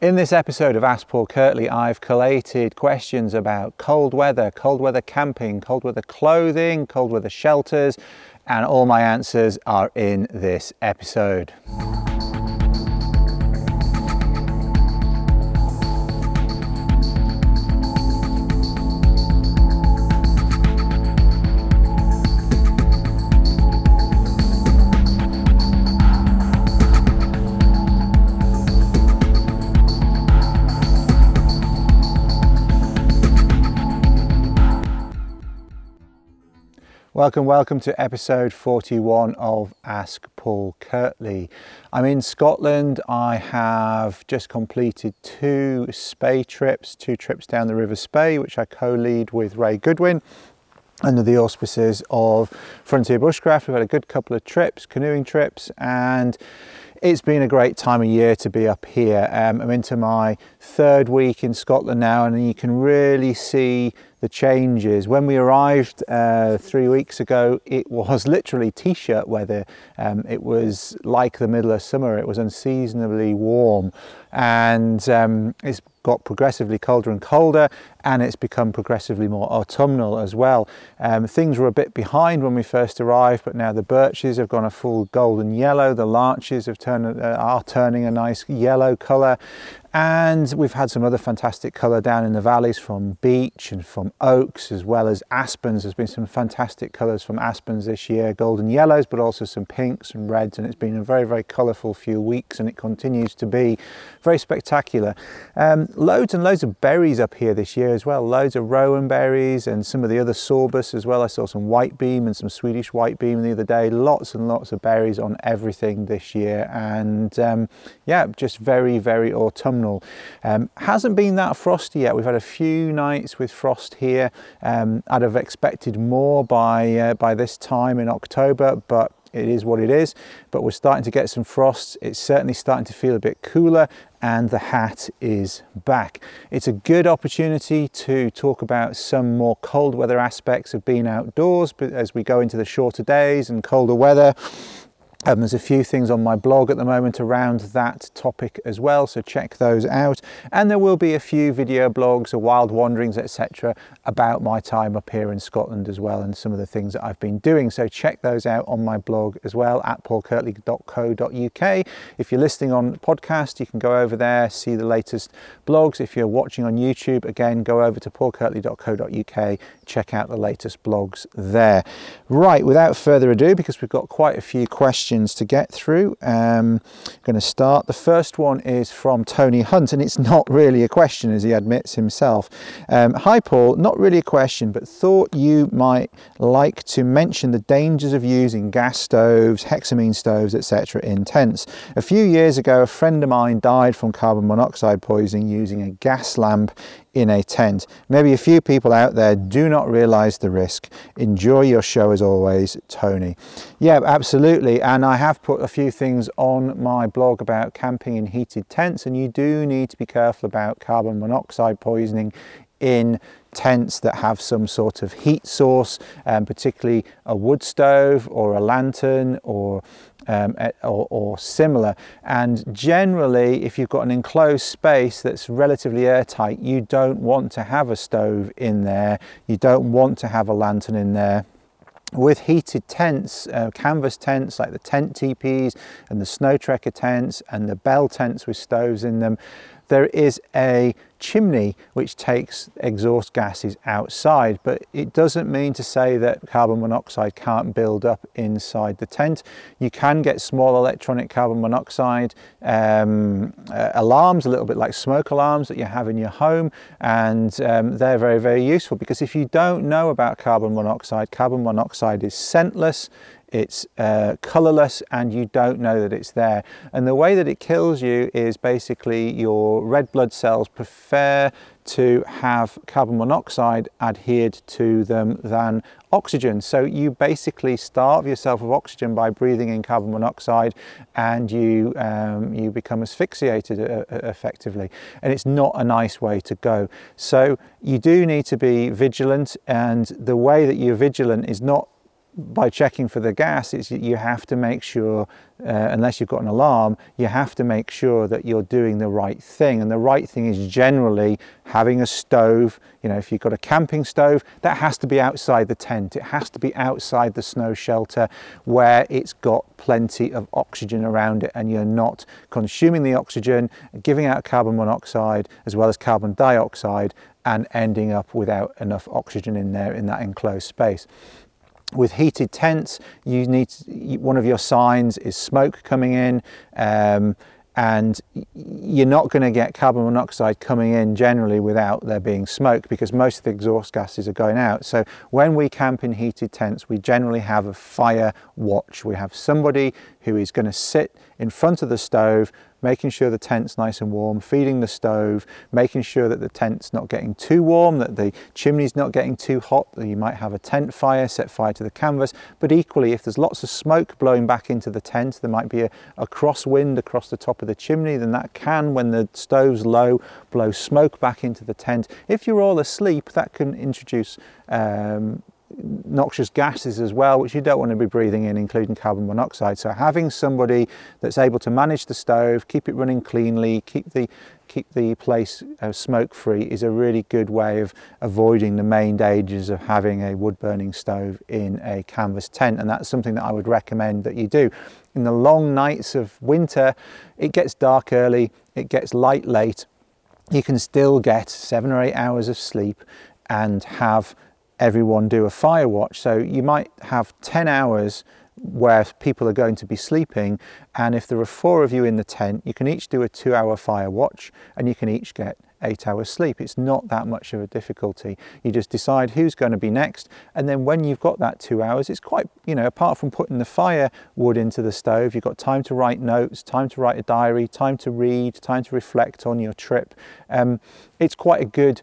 In this episode of Ask Paul Kirtley, I've collated questions about cold weather, cold weather camping, cold weather clothing, cold weather shelters, and all my answers are in this episode. Welcome, welcome to episode 41 of Ask Paul Kirtley. I'm in Scotland. I have just completed two Spey trips, two trips down the River Spey, which I co lead with Ray Goodwin under the auspices of Frontier Bushcraft. We've had a good couple of trips, canoeing trips, and it's been a great time of year to be up here. Um, I'm into my third week in Scotland now, and you can really see the changes. When we arrived uh, three weeks ago, it was literally t-shirt weather. Um, it was like the middle of summer. It was unseasonably warm, and um, it's got progressively colder and colder and it's become progressively more autumnal as well. Um, things were a bit behind when we first arrived but now the birches have gone a full golden yellow, the larches have turned, uh, are turning a nice yellow colour and we've had some other fantastic colour down in the valleys from beech and from oaks as well as aspens. There's been some fantastic colours from aspens this year, golden yellows, but also some pinks and reds. And it's been a very, very colourful few weeks and it continues to be very spectacular. Um, loads and loads of berries up here this year as well. Loads of rowan berries and some of the other sorbus as well. I saw some white beam and some Swedish white beam the other day. Lots and lots of berries on everything this year. And um, yeah, just very, very autumnal autumnal. Um, hasn't been that frosty yet. We've had a few nights with frost here. Um, I'd have expected more by, uh, by this time in October, but it is what it is. But we're starting to get some frosts. It's certainly starting to feel a bit cooler and the hat is back. It's a good opportunity to talk about some more cold weather aspects of being outdoors but as we go into the shorter days and colder weather. Um, there's a few things on my blog at the moment around that topic as well, so check those out. And there will be a few video blogs or wild wanderings, etc., about my time up here in Scotland as well, and some of the things that I've been doing. So check those out on my blog as well at paulkirtley.co.uk. If you're listening on podcast, you can go over there, see the latest blogs. If you're watching on YouTube, again, go over to paulkirtley.co.uk, check out the latest blogs there. Right, without further ado, because we've got quite a few questions questions to get through. Um, I'm going to start. The first one is from Tony Hunt, and it's not really a question, as he admits himself. Um, Hi, Paul. Not really a question, but thought you might like to mention the dangers of using gas stoves, hexamine stoves, etc. in tents. A few years ago, a friend of mine died from carbon monoxide poisoning using a gas lamp in a tent. Maybe a few people out there do not realize the risk. Enjoy your show as always, Tony. Yeah, absolutely. And I have put a few things on my blog about camping in heated tents, and you do need to be careful about carbon monoxide poisoning in tents that have some sort of heat source, um, particularly a wood stove or a lantern or um, or, or, similar. And generally, if you've got an enclosed space that's relatively airtight, you don't want to have a stove in there. You don't want to have a lantern in there with heated tents, uh, canvas tents like the Tentipis and the Snowtrekker tents and the bell tents with stoves in them, there is a chimney which takes exhaust gases outside, but it doesn't mean to say that carbon monoxide can't build up inside the tent. You can get small electronic carbon monoxide um, uh, alarms, a little bit like smoke alarms that you have in your home, and um, they're very, very useful because if you don't know about carbon monoxide, carbon monoxide is scentless, it's uh, colorless and you don't know that it's there. And the way that it kills you is basically your red blood cells prefer to have carbon monoxide adhered to them than oxygen. So you basically starve yourself of oxygen by breathing in carbon monoxide and you, um, you become asphyxiated uh, uh effectively. And it's not a nice way to go. So you do need to be vigilant and the way that you're vigilant is not by checking for the gas, you have to make sure, uh, unless you've got an alarm, you have to make sure that you're doing the right thing. And the right thing is generally having a stove. You know, if you've got a camping stove, that has to be outside the tent. It has to be outside the snow shelter where it's got plenty of oxygen around it and you're not consuming the oxygen, giving out carbon monoxide as well as carbon dioxide and ending up without enough oxygen in there in that enclosed space. With heated tents, you need one of your signs is smoke coming in. Um, and you're not going to get carbon monoxide coming in generally without there being smoke because most of the exhaust gases are going out. So when we camp in heated tents, we generally have a fire watch. We have somebody who is going to sit in front of the stove making sure the tent's nice and warm, feeding the stove, making sure that the tent's not getting too warm, that the chimney's not getting too hot, that you might have a tent fire, set fire to the canvas. But equally, if there's lots of smoke blowing back into the tent, there might be a, a crosswind across the top of the chimney, then that can, when the stove's low, blow smoke back into the tent. If you're all asleep, that can introduce um, noxious gases as well, which you don't want to be breathing in, including carbon monoxide. So having somebody that's able to manage the stove, keep it running cleanly, keep the keep the place uh, smoke free is a really good way of avoiding the main dangers of having a wood burning stove in a canvas tent and that's something that I would recommend that you do. In the long nights of winter it gets dark early, it gets light late, you can still get seven or eight hours of sleep and have everyone do a fire watch. So you might have 10 hours where people are going to be sleeping and if there are four of you in the tent you can each do a two hour fire watch and you can each get eight hours sleep. It's not that much of a difficulty. You just decide who's going to be next and then when you've got that two hours it's quite you know apart from putting the fire wood into the stove you've got time to write notes time to write a diary time to read time to reflect on your trip. Um, it's quite a good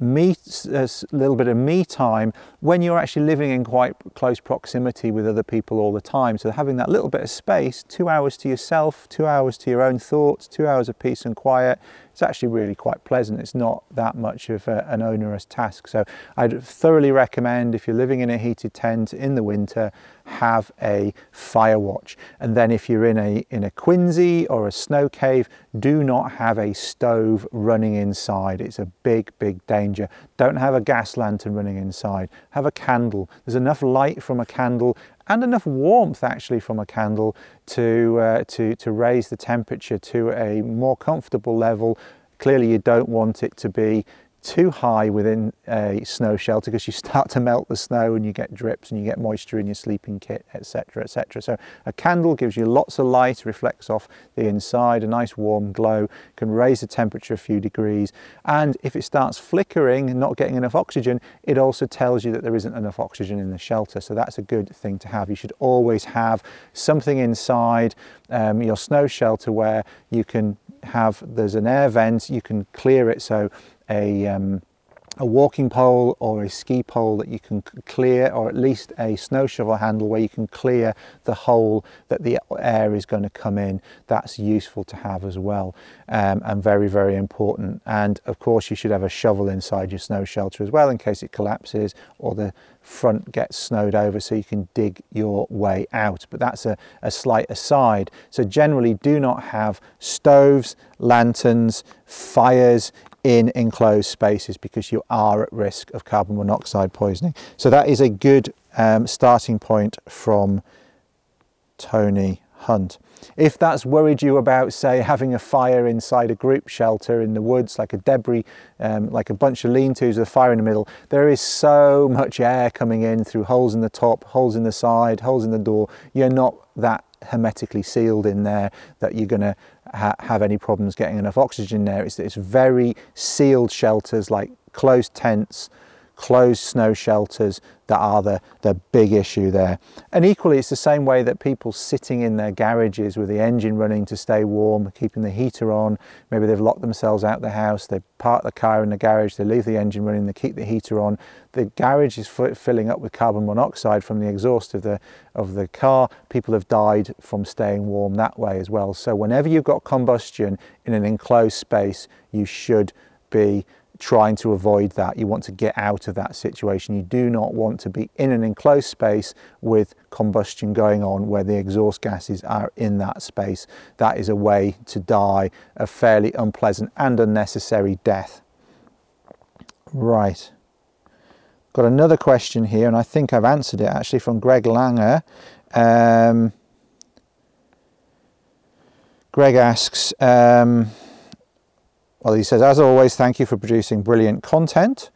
me a uh, little bit of me time when you're actually living in quite close proximity with other people all the time. So having that little bit of space two hours to yourself two hours to your own thoughts two hours of peace and quiet it's actually really quite pleasant. It's not that much of a, an onerous task. So I'd thoroughly recommend if you're living in a heated tent in the winter, have a fire watch. And then if you're in a, in a quinzhee or a snow cave, do not have a stove running inside. It's a big, big danger. Don't have a gas lantern running inside. Have a candle. There's enough light from a candle and enough warmth actually from a candle to, uh, to, to raise the temperature to a more comfortable level. Clearly you don't want it to be too high within a snow shelter because you start to melt the snow and you get drips and you get moisture in your sleeping kit etc etc so a candle gives you lots of light reflects off the inside a nice warm glow can raise the temperature a few degrees and if it starts flickering and not getting enough oxygen it also tells you that there isn't enough oxygen in the shelter. So that's a good thing to have. You should always have something inside um, your snow shelter where you can have there's an air vent you can clear it so a, um, a walking pole or a ski pole that you can clear or at least a snow shovel handle where you can clear the hole that the air is going to come in. That's useful to have as well um, and very very important. And of course you should have a shovel inside your snow shelter as well in case it collapses or the front gets snowed over so you can dig your way out. But that's a, a slight aside. So generally do not have stoves lanterns fires in enclosed spaces because you are at risk of carbon monoxide poisoning. So that is a good um, starting point from Tony Hunt. If that's worried you about, say, having a fire inside a group shelter in the woods, like a debris, um, like a bunch of lean-tos with a fire in the middle, there is so much air coming in through holes in the top, holes in the side, holes in the door. You're not that hermetically sealed in there that you're going to ha have any problems getting enough oxygen there. It's, it's very sealed shelters like closed tents, closed snow shelters that are the, the big issue there. And equally, it's the same way that people sitting in their garages with the engine running to stay warm, keeping the heater on, maybe they've locked themselves out of the house, they park the car in the garage, they leave the engine running, they keep the heater on. The garage is filling up with carbon monoxide from the exhaust of the, of the car. People have died from staying warm that way as well. So whenever you've got combustion in an enclosed space, you should be trying to avoid that. You want to get out of that situation. You do not want to be in an enclosed space with combustion going on where the exhaust gases are in that space. That is a way to die a fairly unpleasant and unnecessary death. Right. Got another question here, and I think I've answered it actually from Greg Langer. Um, Greg asks, um, well, he says, as always, thank you for producing brilliant content.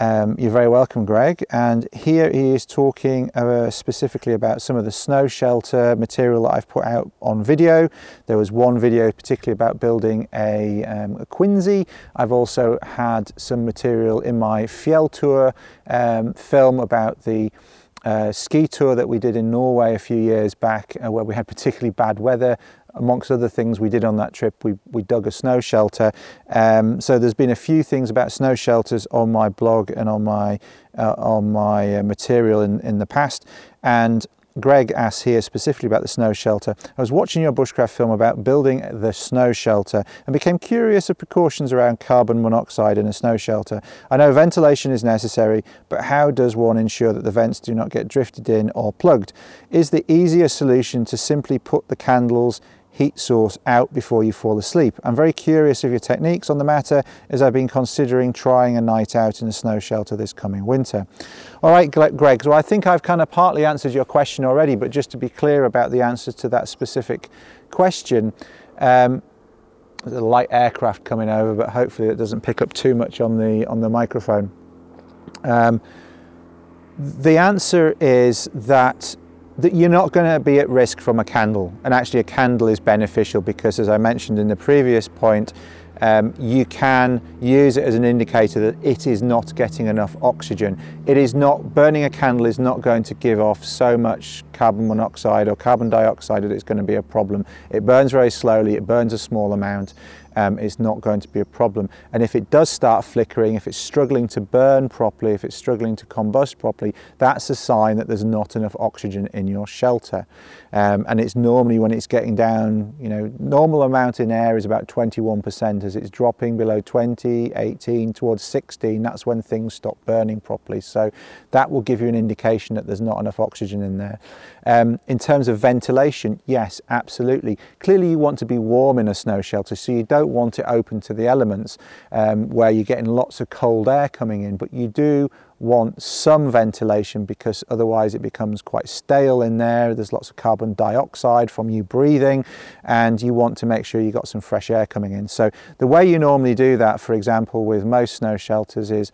Um, you're very welcome, Greg. And here he is talking uh, specifically about some of the snow shelter material that I've put out on video. There was one video particularly about building a, um, a Quinzhee. I've also had some material in my Fjelltur um, film about the uh, ski tour that we did in Norway a few years back, uh, where we had particularly bad weather amongst other things we did on that trip, we, we dug a snow shelter. Um, so there's been a few things about snow shelters on my blog and on my uh, on my uh, material in, in the past. And Greg asks here specifically about the snow shelter. I was watching your bushcraft film about building the snow shelter and became curious of precautions around carbon monoxide in a snow shelter. I know ventilation is necessary, but how does one ensure that the vents do not get drifted in or plugged? Is the easier solution to simply put the candles heat source out before you fall asleep. I'm very curious of your techniques on the matter as I've been considering trying a night out in a snow shelter this coming winter. All right, Greg, so I think I've kind of partly answered your question already, but just to be clear about the answers to that specific question, um, a light aircraft coming over, but hopefully it doesn't pick up too much on the, on the microphone. Um, the answer is that that you're not going to be at risk from a candle. And actually, a candle is beneficial because, as I mentioned in the previous point, um, you can use it as an indicator that it is not getting enough oxygen. It is not, burning a candle is not going to give off so much carbon monoxide or carbon dioxide that it's going to be a problem. It burns very slowly, it burns a small amount, um, not going to be a problem. And if it does start flickering, if it's struggling to burn properly, if it's struggling to combust properly, that's a sign that there's not enough oxygen in your shelter. Um, and it's normally when it's getting down, you know, normal amount in air is about 21%. As it's dropping below 20, 18, towards 16, that's when things stop burning properly. So that will give you an indication that there's not enough oxygen in there. Um, in terms of ventilation, yes, absolutely. Clearly, you want to be warm in a snow shelter, so you don't want it open to the elements um, where you're getting lots of cold air coming in, but you do want some ventilation because otherwise it becomes quite stale in there. There's lots of carbon dioxide from you breathing, and you want to make sure you got some fresh air coming in. So, the way you normally do that, for example, with most snow shelters, is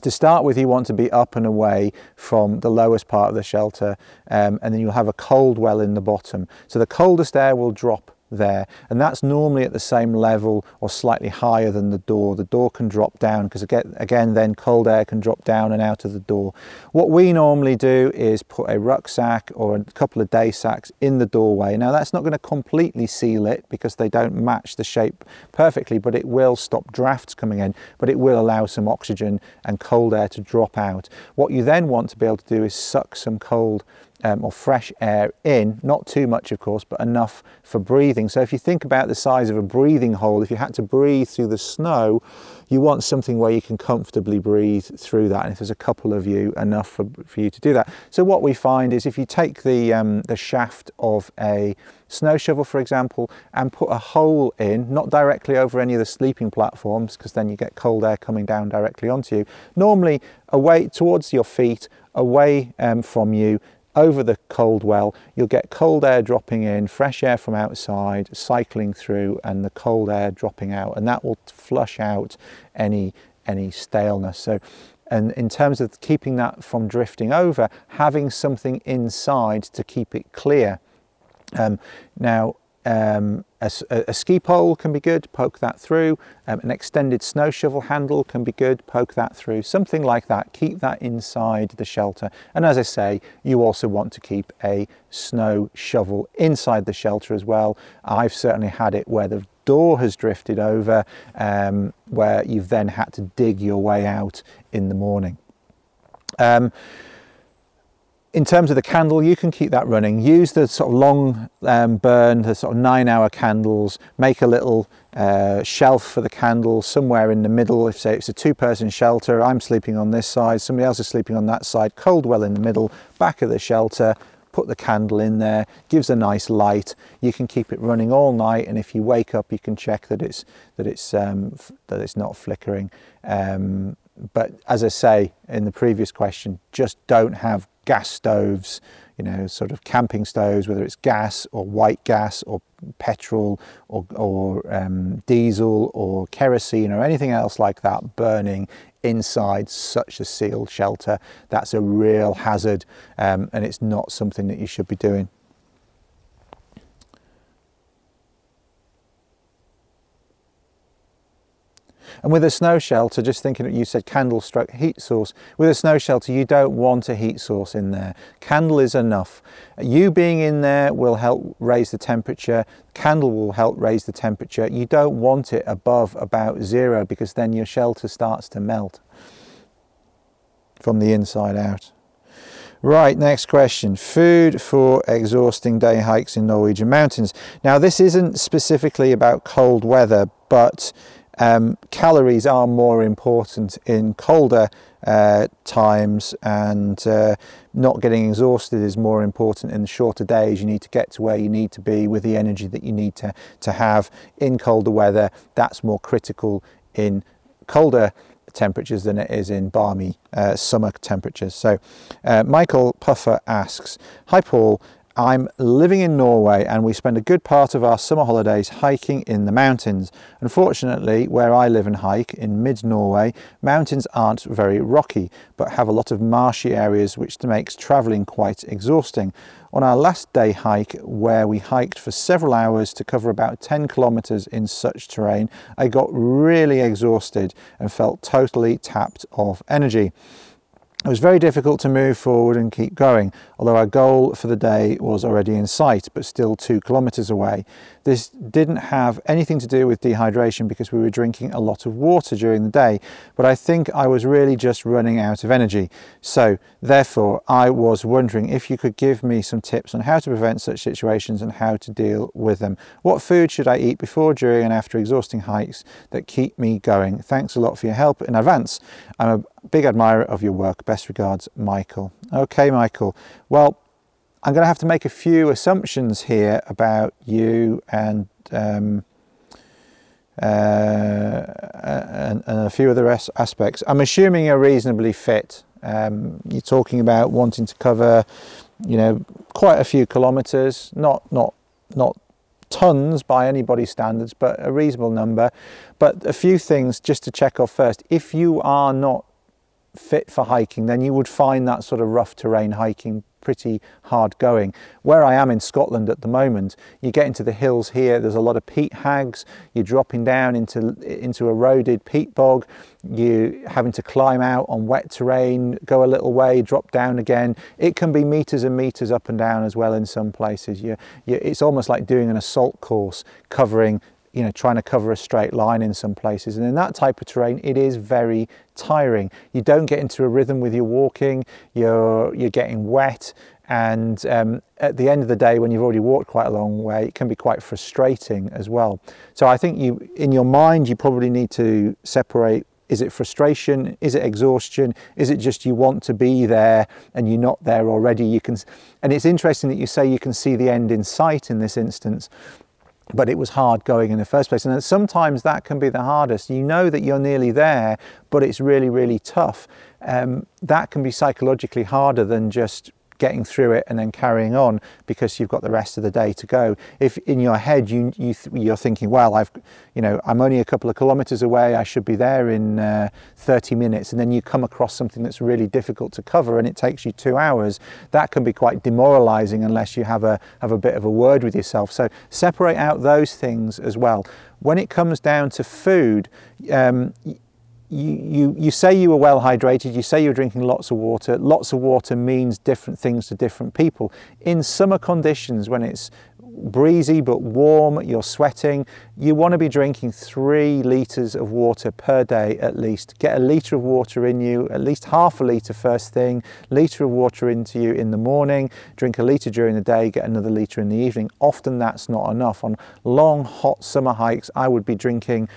to start with, you want to be up and away from the lowest part of the shelter, um, and then you'll have a cold well in the bottom. So the coldest air will drop there and that's normally at the same level or slightly higher than the door. The door can drop down because again, again then cold air can drop down and out of the door. What we normally do is put a rucksack or a couple of day sacks in the doorway. Now that's not going to completely seal it because they don't match the shape perfectly but it will stop drafts coming in but it will allow some oxygen and cold air to drop out. What you then want to be able to do is suck some cold um, or fresh air in, not too much of course, but enough for breathing. So if you think about the size of a breathing hole, if you had to breathe through the snow, you want something where you can comfortably breathe through that. And if there's a couple of you, enough for, for you to do that. So what we find is if you take the, um, the shaft of a snow shovel, for example, and put a hole in, not directly over any of the sleeping platforms, because then you get cold air coming down directly onto you. Normally away towards your feet, away um, from you, over the cold well, you'll get cold air dropping in, fresh air from outside, cycling through, and the cold air dropping out, and that will flush out any any staleness. So, and in terms of keeping that from drifting over, having something inside to keep it clear. Um, now, um, a, a, ski pole can be good, poke that through. Um, an extended snow shovel handle can be good, poke that through. Something like that, keep that inside the shelter. And as I say, you also want to keep a snow shovel inside the shelter as well. I've certainly had it where the door has drifted over, um, where you've then had to dig your way out in the morning. Um, in terms of the candle, you can keep that running. Use the sort of long um, burn, the sort of nine hour candles, make a little uh, shelf for the candle somewhere in the middle. If say it's a two-person shelter, I'm sleeping on this side, somebody else is sleeping on that side. Cold well in the middle, back of the shelter. Put the candle in there, gives a nice light. You can keep it running all night, and if you wake up, you can check that it's that it's um, that it's not flickering. Um, but as I say in the previous question, just don't have gas stoves you know, sort of camping stoves, whether it's gas or white gas or petrol or, or um, diesel or kerosene or anything else like that burning inside such a sealed shelter. That's a real hazard um, and it's not something that you should be doing. And with a snow shelter, just thinking that you said candle struck heat source, with a snow shelter, you don't want a heat source in there. Candle is enough. You being in there will help raise the temperature. Candle will help raise the temperature. You don't want it above about zero because then your shelter starts to melt from the inside out. Right, next question. Food for exhausting day hikes in Norwegian mountains. Now, this isn't specifically about cold weather, but um, calories are more important in colder uh, times, and uh, not getting exhausted is more important in shorter days. You need to get to where you need to be with the energy that you need to, to have in colder weather. That's more critical in colder temperatures than it is in balmy uh, summer temperatures. So, uh, Michael Puffer asks Hi, Paul. I'm living in Norway and we spend a good part of our summer holidays hiking in the mountains. Unfortunately, where I live and hike in mid Norway, mountains aren't very rocky but have a lot of marshy areas which makes travelling quite exhausting. On our last day hike, where we hiked for several hours to cover about 10 kilometres in such terrain, I got really exhausted and felt totally tapped of energy. It was very difficult to move forward and keep going, although our goal for the day was already in sight, but still two kilometres away. This didn't have anything to do with dehydration because we were drinking a lot of water during the day, but I think I was really just running out of energy. So, therefore, I was wondering if you could give me some tips on how to prevent such situations and how to deal with them. What food should I eat before, during, and after exhausting hikes that keep me going? Thanks a lot for your help in advance. I'm a big admirer of your work. Best regards, Michael. Okay, Michael. Well, I'm going to have to make a few assumptions here about you and um, uh, and, and, a few other aspects. I'm assuming you're reasonably fit. Um, you're talking about wanting to cover, you know, quite a few kilometres, not not not tons by anybody's standards, but a reasonable number. But a few things just to check off first. If you are not fit for hiking, then you would find that sort of rough terrain hiking pretty hard going. Where I am in Scotland at the moment, you get into the hills here, there's a lot of peat hags, you're dropping down into, into eroded peat bog, you having to climb out on wet terrain, go a little way, drop down again. It can be meters and meters up and down as well in some places. You, you, it's almost like doing an assault course covering you know, trying to cover a straight line in some places. And in that type of terrain, it is very tiring. You don't get into a rhythm with your walking, you're, you're getting wet. And um, at the end of the day, when you've already walked quite a long way, it can be quite frustrating as well. So I think you, in your mind, you probably need to separate is it frustration? Is it exhaustion? Is it just you want to be there and you're not there already? You can, and it's interesting that you say you can see the end in sight in this instance but it was hard going in the first place. And sometimes that can be the hardest. You know that you're nearly there, but it's really, really tough. Um, that can be psychologically harder than just getting through it and then carrying on because you've got the rest of the day to go. If in your head you, you you're thinking, well, I've, you know, I'm only a couple of kilometres away. I should be there in uh, 30 minutes, and then you come across something that's really difficult to cover, and it takes you two hours. That can be quite demoralising unless you have a have a bit of a word with yourself. So separate out those things as well. When it comes down to food. Um, you, you, say you were well hydrated, you say you're drinking lots of water. Lots of water means different things to different people. In summer conditions, when it's breezy but warm, you're sweating, you want to be drinking three litres of water per day at least. Get a litre of water in you, at least half a litre first thing, litre of water into you in the morning, drink a litre during the day, get another litre in the evening. Often that's not enough. On long, hot summer hikes, I would be drinking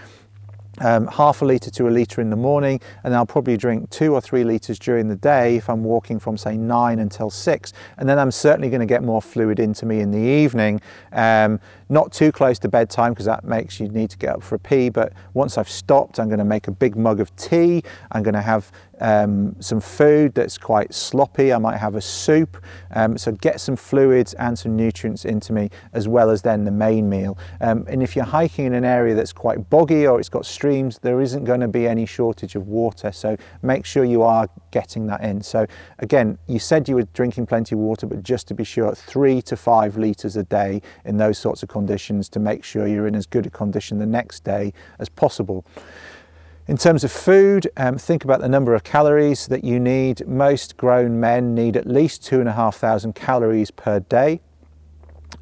um, half a litre to a litre in the morning, and I'll probably drink two or three litres during the day if I'm walking from, say, nine until six. And then I'm certainly going to get more fluid into me in the evening. Um, not too close to bedtime because that makes you need to get up for a pee. But once I've stopped, I'm going to make a big mug of tea. I'm going to have um, some food that's quite sloppy. I might have a soup. Um, so get some fluids and some nutrients into me as well as then the main meal. Um, and if you're hiking in an area that's quite boggy or it's got streams, there isn't going to be any shortage of water. So make sure you are getting that in. So again, you said you were drinking plenty of water, but just to be sure, three to five litres a day in those sorts of conditions to make sure you're in as good a condition the next day as possible. In terms of food, um, think about the number of calories that you need. Most grown men need at least two and a half thousand calories per day.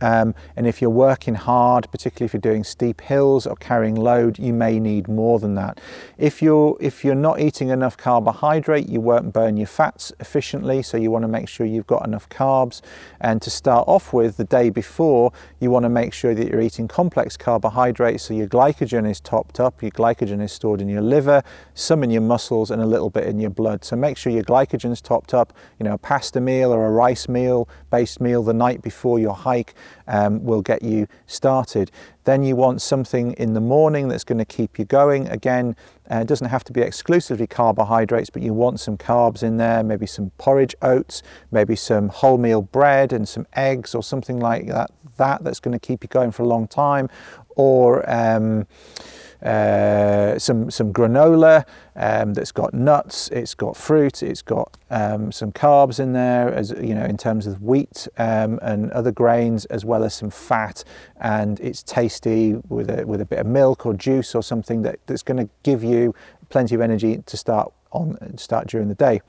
Um, and if you're working hard, particularly if you're doing steep hills or carrying load, you may need more than that. If you're if you're not eating enough carbohydrate, you won't burn your fats efficiently. So you want to make sure you've got enough carbs. And to start off with, the day before, you want to make sure that you're eating complex carbohydrates, so your glycogen is topped up. Your glycogen is stored in your liver, some in your muscles, and a little bit in your blood. So make sure your glycogen's topped up. You know, a pasta meal or a rice meal based meal the night before your hike um, will get you started. Then you want something in the morning that's going to keep you going. Again, uh, it doesn't have to be exclusively carbohydrates, but you want some carbs in there, maybe some porridge oats, maybe some wholemeal bread and some eggs or something like that. That that's going to keep you going for a long time. Or um, uh, some some granola um, that's got nuts, it's got fruit, it's got um, some carbs in there, as you know, in terms of wheat um, and other grains, as well as some fat, and it's tasty with a with a bit of milk or juice or something that, that's going to give you plenty of energy to start on start during the day.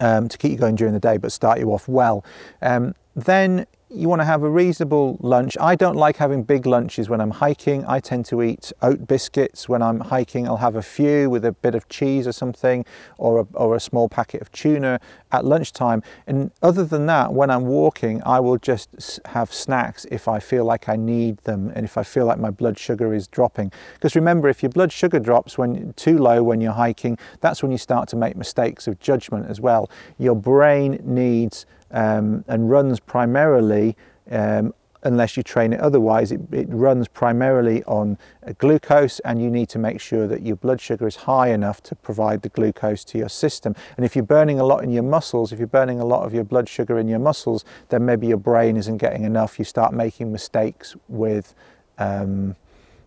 Um, to keep you going during the day, but start you off well. Um, then you want to have a reasonable lunch. I don't like having big lunches when I'm hiking. I tend to eat oat biscuits when I'm hiking. I'll have a few with a bit of cheese or something, or a, or a small packet of tuna at lunchtime. And other than that, when I'm walking, I will just have snacks if I feel like I need them and if I feel like my blood sugar is dropping. Because remember, if your blood sugar drops when too low when you're hiking, that's when you start to make mistakes of judgment as well. Your brain needs um, and runs primarily um, unless you train it otherwise it, it, runs primarily on glucose and you need to make sure that your blood sugar is high enough to provide the glucose to your system. And if you're burning a lot in your muscles if you're burning a lot of your blood sugar in your muscles then maybe your brain isn't getting enough. You start making mistakes with um,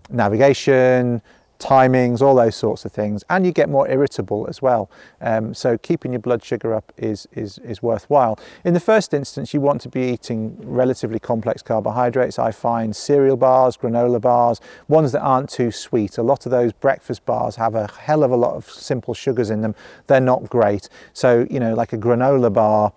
navigation timings, all those sorts of things, and you get more irritable as well. Um, so keeping your blood sugar up is, is, is worthwhile. In the first instance, you want to be eating relatively complex carbohydrates. I find cereal bars, granola bars, ones that aren't too sweet. A lot of those breakfast bars have a hell of a lot of simple sugars in them. They're not great. So, you know, like a granola bar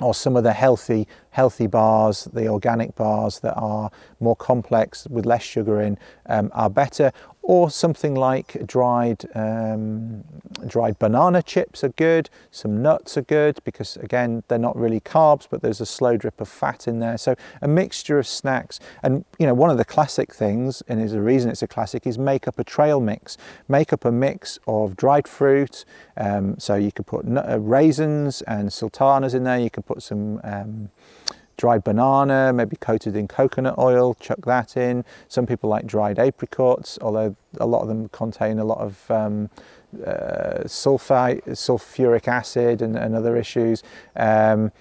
or some of the healthy healthy bars, the organic bars that are more complex with less sugar in um, are better or something like dried um, dried banana chips are good some nuts are good because again they're not really carbs but there's a slow drip of fat in there. So a mixture of snacks. And you know one of the classic things and is a reason it's a classic is make up a trail mix. Make up a mix of dried fruit um, so you could put uh, raisins and sultanas in there. You could put some um, dried banana, maybe coated in coconut oil, chuck that in. Some people like dried apricots, although a lot of them contain a lot of um, uh, sulfite, sulfuric acid and, and other issues. Um,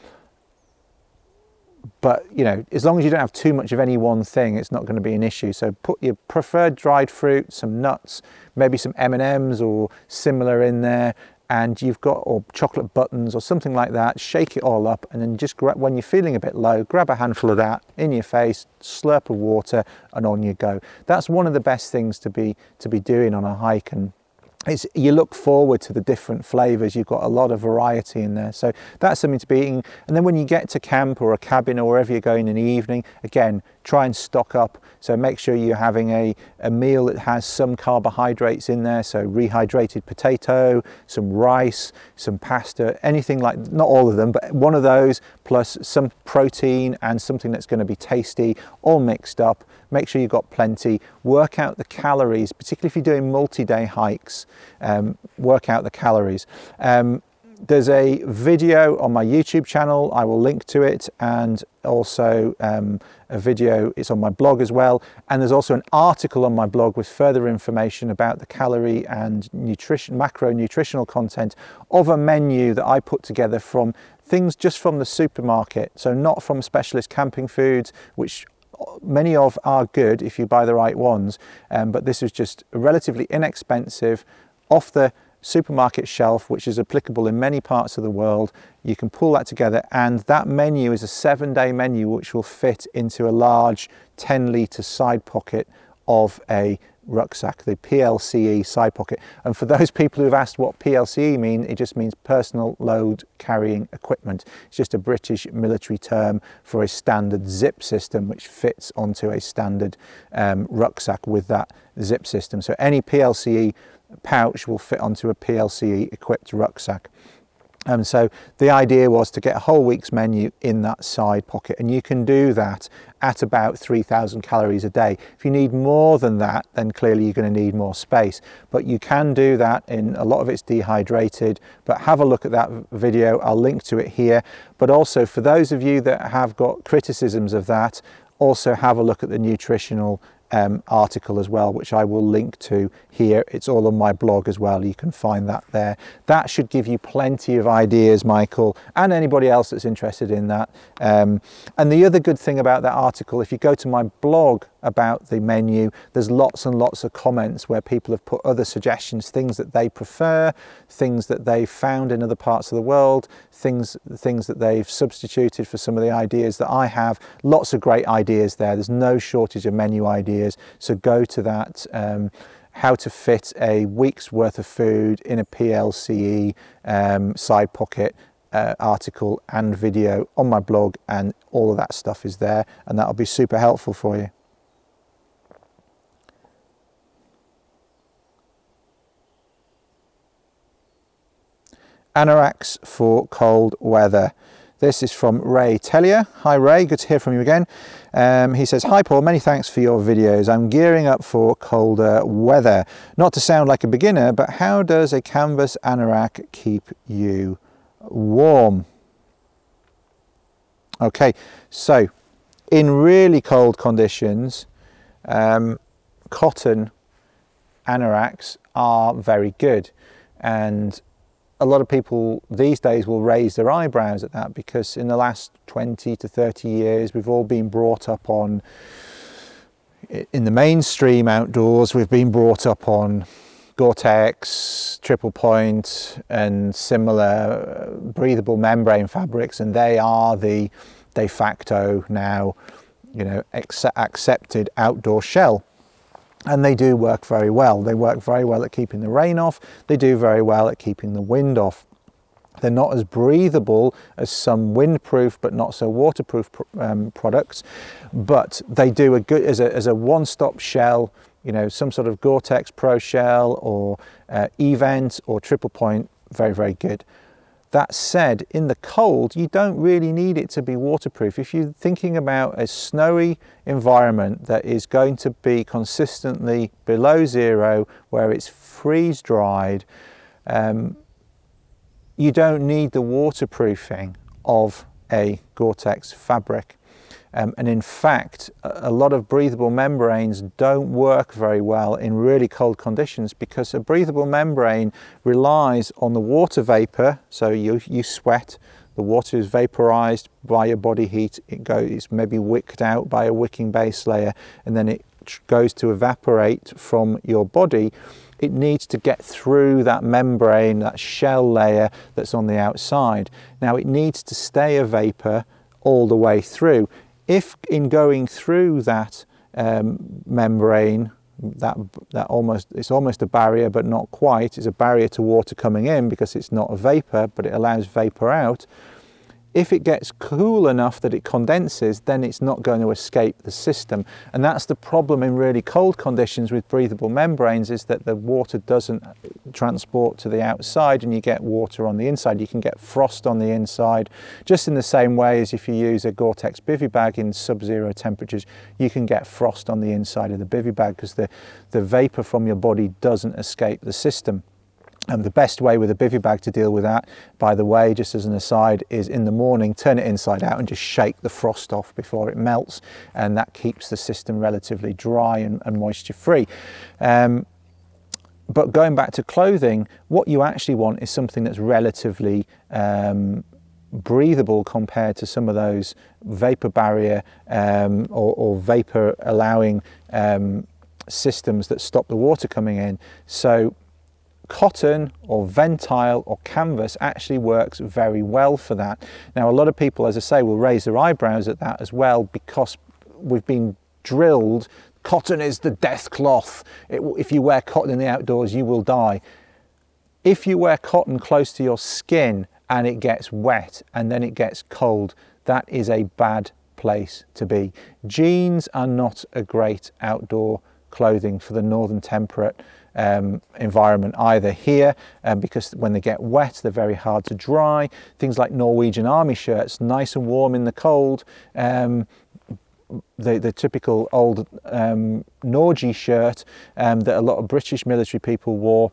but you know, as long as you don't have too much of any one thing, it's not going to be an issue. So put your preferred dried fruit, some nuts, maybe some M&Ms or similar in there, and you've got or chocolate buttons or something like that shake it all up and then just grab when you're feeling a bit low grab a handful of that in your face slurp of water and on you go. That's one of the best things to be to be doing on a hike and it's, you look forward to the different flavors you've got a lot of variety in there so that's something to be eating and then when you get to camp or a cabin or wherever you're going in the evening again try and stock up. So make sure you're having a, a meal that has some carbohydrates in there. So rehydrated potato, some rice, some pasta, anything like, not all of them, but one of those plus some protein and something that's going to be tasty, all mixed up. Make sure you've got plenty. Work out the calories, particularly if you're doing multi-day hikes. Um, work out the calories. Um, there's a video on my YouTube channel. I will link to it and also um, a video. It's on my blog as well. And there's also an article on my blog with further information about the calorie and nutrition, macro nutritional content of a menu that I put together from things just from the supermarket. So not from specialist camping foods, which many of are good if you buy the right ones. Um, but this is just relatively inexpensive, off the supermarket shelf, which is applicable in many parts of the world. You can pull that together, and that menu is a seven day menu which will fit into a large 10 litre side pocket of a rucksack, the PLCE side pocket. And for those people who've asked what PLCE mean, it just means personal load carrying equipment. It's just a British military term for a standard zip system which fits onto a standard um, rucksack with that zip system. So any PLCE pouch will fit onto a PLCE equipped rucksack. Um, so the idea was to get a whole week's menu in that side pocket. And you can do that at about 3000 calories a day. If you need more than that then clearly you're going to need more space. But you can do that in a lot of it's dehydrated. But have a look at that video. I'll link to it here. But also for those of you that have got criticisms of that also have a look at the nutritional um, article as well, which I will link to here. It's all on my blog as well. You can find that there. That should give you plenty of ideas, Michael, and anybody else that's interested in that. Um, and the other good thing about that article, if you go to my blog about the menu, there's lots and lots of comments where people have put other suggestions, things that they prefer, things that they've found in other parts of the world, things, things that they've substituted for some of the ideas that I have. Lots of great ideas there. There's no shortage of menu ideas. So go to that. Um, how to fit a week's worth of food in a PLCE um, side pocket uh, article and video on my blog and all of that stuff is there and that'll be super helpful for you. anoraks for cold weather. This is from Ray Tellier. Hi Ray, good to hear from you again. Um, he says, Hi Paul, many thanks for your videos. I'm gearing up for colder weather. Not to sound like a beginner, but how does a canvas anorak keep you warm? Okay, so in really cold conditions, um, cotton anoraks are very good. And a lot of people these days will raise their eyebrows at that because in the last 20 to 30 years we've all been brought up on in the mainstream outdoors we've been brought up on Gore-Tex, Triple Point and similar uh, breathable membrane fabrics and they are the de facto now you know accepted outdoor shell and they do work very well. They work very well at keeping the rain off, they do very well at keeping the wind off. They're not as breathable as some windproof but not so waterproof um, products, but they do a good as a, as a one-stop shell. You know, some sort of Gore-Tex Pro shell or uh, eVent or Triple Point, very very good. That said, in the cold, you don't really need it to be waterproof. If you're thinking about a snowy environment that is going to be consistently below zero, where it's freeze dried, um, you don't need the waterproofing of a Gore-Tex fabric. Um, and in fact, a lot of breathable membranes don't work very well in really cold conditions because a breathable membrane relies on the water vapor. So you, you sweat, the water is vaporized by your body heat, it goes it's maybe wicked out by a wicking base layer, and then it goes to evaporate from your body. It needs to get through that membrane, that shell layer that's on the outside. Now, it needs to stay a vapor all the way through if in going through that um, membrane, that, that almost, it's almost a barrier, but not quite, it's a barrier to water coming in because it's not a vapor, but it allows vapor out. If it gets cool enough that it condenses, then it's not going to escape the system. And that's the problem in really cold conditions with breathable membranes is that the water doesn't transport to the outside and you get water on the inside. You can get frost on the inside, just in the same way as if you use a Gore-Tex bivy bag in sub-zero temperatures, you can get frost on the inside of the bivy bag because the, the vapor from your body doesn't escape the system. And the best way with a bivy bag to deal with that, by the way, just as an aside, is in the morning, turn it inside out and just shake the frost off before it melts. And that keeps the system relatively dry and, and moisture free. Um, but going back to clothing, what you actually want is something that's relatively um, breathable compared to some of those vapor barrier um, or, or, vapor allowing um, systems that stop the water coming in. So cotton or ventile or canvas actually works very well for that. Now, a lot of people, as I say, will raise their eyebrows at that as well because we've been drilled cotton is the death cloth. It, if you wear cotton in the outdoors, you will die. If you wear cotton close to your skin and it gets wet and then it gets cold, that is a bad place to be. Jeans are not a great outdoor clothing for the northern temperate um, environment either here um, because when they get wet they're very hard to dry. Things like Norwegian army shirts nice and warm in the cold. Um, the, the typical old um, Norgie shirt um, that a lot of British military people wore.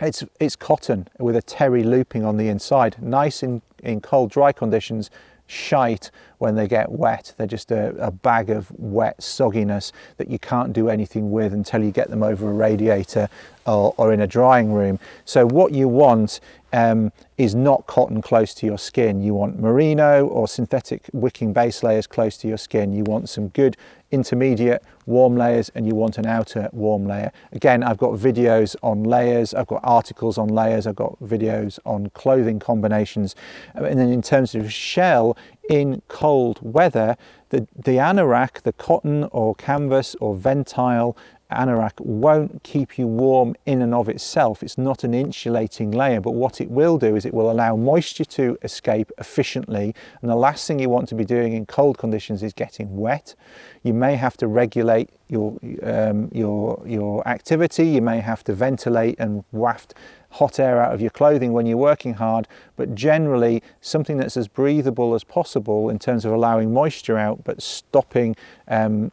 It's, it's cotton with a terry looping on the inside. Nice in, in cold dry conditions shite when they get wet. They're just a, a, bag of wet sogginess that you can't do anything with until you get them over a radiator or, or in a drying room. So what you want um, is not cotton close to your skin. You want merino or synthetic wicking base layers close to your skin. You want some good intermediate warm layers and you want an outer warm layer. Again, I've got videos on layers, I've got articles on layers, I've got videos on clothing combinations. And then in terms of shell, in cold weather, the, the anorak, the cotton or canvas or ventile anorak won't keep you warm in and of itself. It's not an insulating layer, but what it will do is it will allow moisture to escape efficiently. And the last thing you want to be doing in cold conditions is getting wet. You may have to regulate your, um, your, your activity. You may have to ventilate and waft hot air out of your clothing when you're working hard, but generally something that's as breathable as possible in terms of allowing moisture out, but stopping um,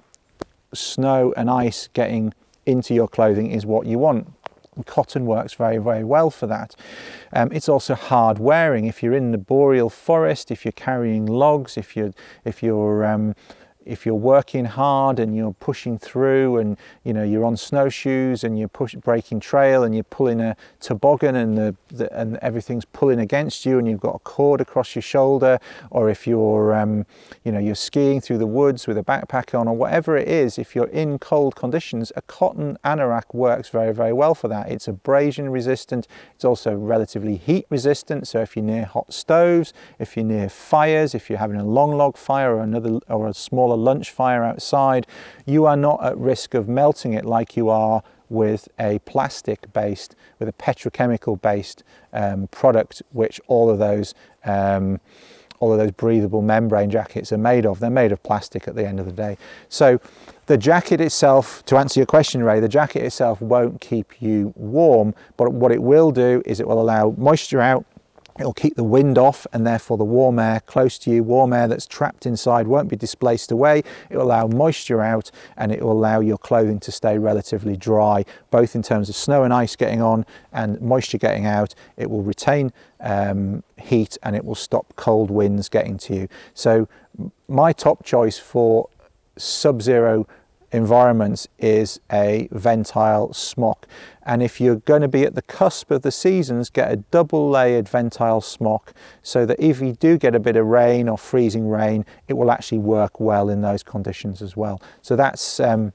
snow and ice getting into your clothing is what you want. Cotton works very, very well for that. Um, it's also hard wearing. If you're in the boreal forest, if you're carrying logs, if you're, if you're um, if you're working hard and you're pushing through and you know you're on snowshoes and you're push, breaking trail and you're pulling a toboggan and the, the, and everything's pulling against you and you've got a cord across your shoulder or if you're um, you know you're skiing through the woods with a backpack on or whatever it is if you're in cold conditions a cotton anorak works very very well for that. It's abrasion resistant. It's also relatively heat resistant. So if you're near hot stoves if you're near fires if you're having a long log fire or another or a smaller lunch fire outside, you are not at risk of melting it like you are with a plastic based, with a petrochemical based um, product, which all of those um, all of those breathable membrane jackets are made of. They're made of plastic at the end of the day. So the jacket itself, to answer your question, Ray, the jacket itself won't keep you warm, but what it will do is it will allow moisture out It'll keep the wind off and therefore the warm air close to you, warm air that's trapped inside won't be displaced away. It will allow moisture out and it will allow your clothing to stay relatively dry, both in terms of snow and ice getting on and moisture getting out. It will retain um, heat and it will stop cold winds getting to you. So my top choice for sub-zero environments is a ventile smock. And if you're going to be at the cusp of the seasons, get a double layered ventile smock so that if you do get a bit of rain or freezing rain, it will actually work well in those conditions as well. So that's um,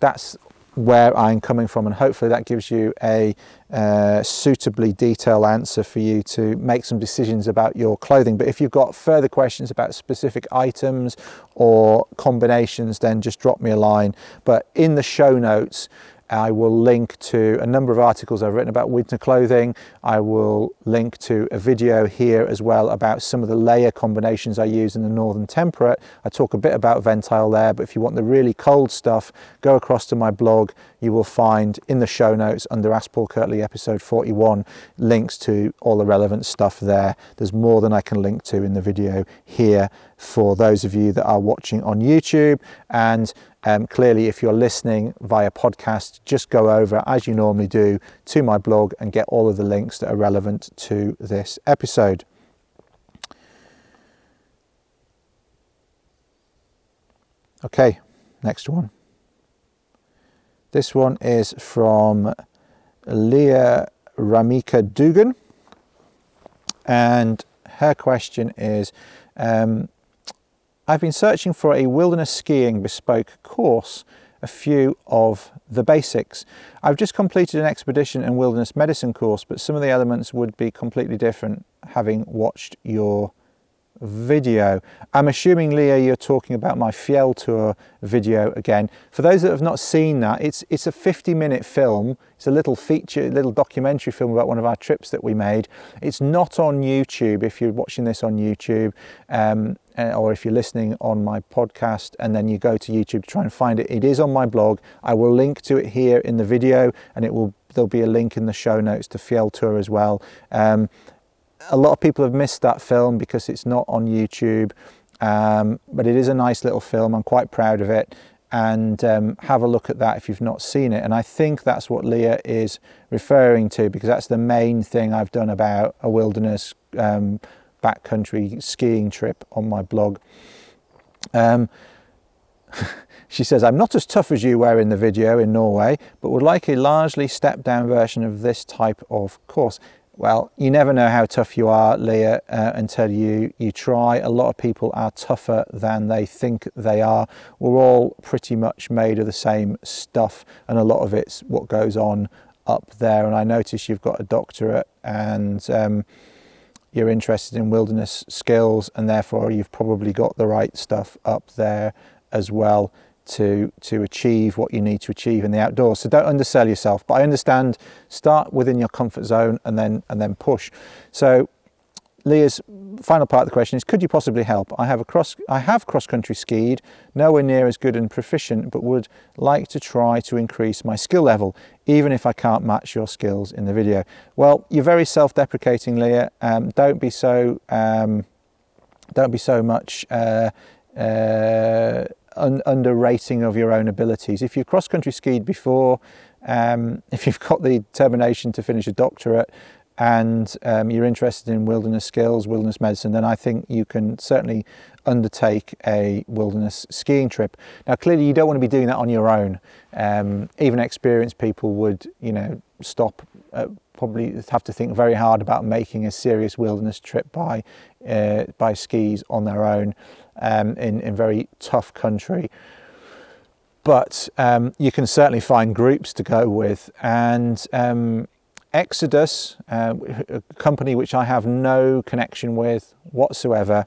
that's where I'm coming from, and hopefully that gives you a uh, suitably detailed answer for you to make some decisions about your clothing. But if you've got further questions about specific items or combinations, then just drop me a line. But in the show notes, I will link to a number of articles I've written about winter clothing. I will link to a video here as well about some of the layer combinations I use in the Northern Temperate. I talk a bit about Ventile there, but if you want the really cold stuff, go across to my blog. You will find in the show notes under Ask Paul Kirtley episode 41 links to all the relevant stuff there. There's more than I can link to in the video here for those of you that are watching on YouTube. And um, clearly, if you're listening via podcast, just go over as you normally do to my blog and get all of the links that are relevant to this episode. Okay, next one. This one is from Leah Ramika Dugan, and her question is um, I've been searching for a wilderness skiing bespoke course, a few of the basics. I've just completed an expedition and wilderness medicine course, but some of the elements would be completely different having watched your video. I'm assuming, Leah, you're talking about my Fjell Tour video again. For those that have not seen that, it's, it's a 50 minute film. It's a little feature, little documentary film about one of our trips that we made. It's not on YouTube if you're watching this on YouTube. Um, uh, or if you're listening on my podcast and then you go to YouTube to try and find it, it is on my blog. I will link to it here in the video and it will there'll be a link in the show notes to Fjell Tour as well. Um, a lot of people have missed that film because it's not on YouTube, um, but it is a nice little film. I'm quite proud of it. And um, have a look at that if you've not seen it. And I think that's what Leah is referring to because that's the main thing I've done about a wilderness um, backcountry skiing trip on my blog. Um, she says, I'm not as tough as you were in the video in Norway, but would like a largely stepped down version of this type of course. Well, you never know how tough you are, Leah, uh, until you, you try. A lot of people are tougher than they think they are. We're all pretty much made of the same stuff, and a lot of it's what goes on up there. And I notice you've got a doctorate and um, you're interested in wilderness skills, and therefore you've probably got the right stuff up there as well to to achieve what you need to achieve in the outdoors. So don't undersell yourself. But I understand start within your comfort zone and then and then push. So Leah's final part of the question is could you possibly help? I have a cross I have cross country skied, nowhere near as good and proficient, but would like to try to increase my skill level, even if I can't match your skills in the video. Well, you're very self-deprecating, Leah. Um, don't be so um, don't be so much uh, uh, un- underrating of your own abilities. If you've cross country skied before, um, if you've got the determination to finish a doctorate, and um, you're interested in wilderness skills, wilderness medicine, then I think you can certainly undertake a wilderness skiing trip. Now, clearly, you don't want to be doing that on your own. Um, even experienced people would, you know, stop. Uh, probably have to think very hard about making a serious wilderness trip by uh, by skis on their own um, in, in very tough country. But um, you can certainly find groups to go with. And um, Exodus, uh, a company which I have no connection with whatsoever,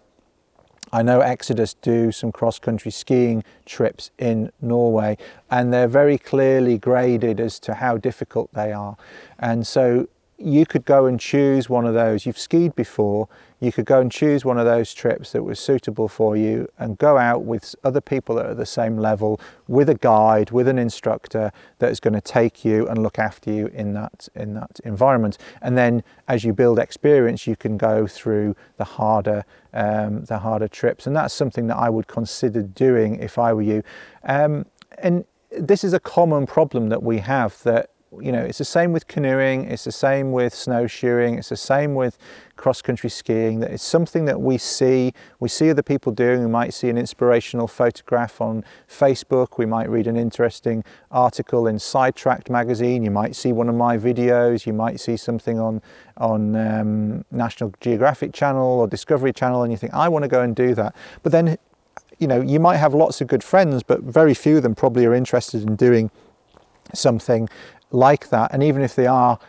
I know Exodus do some cross country skiing trips in Norway, and they're very clearly graded as to how difficult they are. And so you could go and choose one of those. You've skied before, you could go and choose one of those trips that was suitable for you and go out with other people that are at the same level, with a guide, with an instructor that is going to take you and look after you in that in that environment. And then as you build experience, you can go through the harder um, the harder trips. And that's something that I would consider doing if I were you. Um, and this is a common problem that we have that you know, it's the same with canoeing, it's the same with snowshoeing, it's the same with cross country skiing. That it's something that we see, we see other people doing. We might see an inspirational photograph on Facebook, we might read an interesting article in Sidetracked magazine, you might see one of my videos, you might see something on, on um, National Geographic Channel or Discovery Channel, and you think, I want to go and do that. But then, you know, you might have lots of good friends, but very few of them probably are interested in doing something like that. And even if they are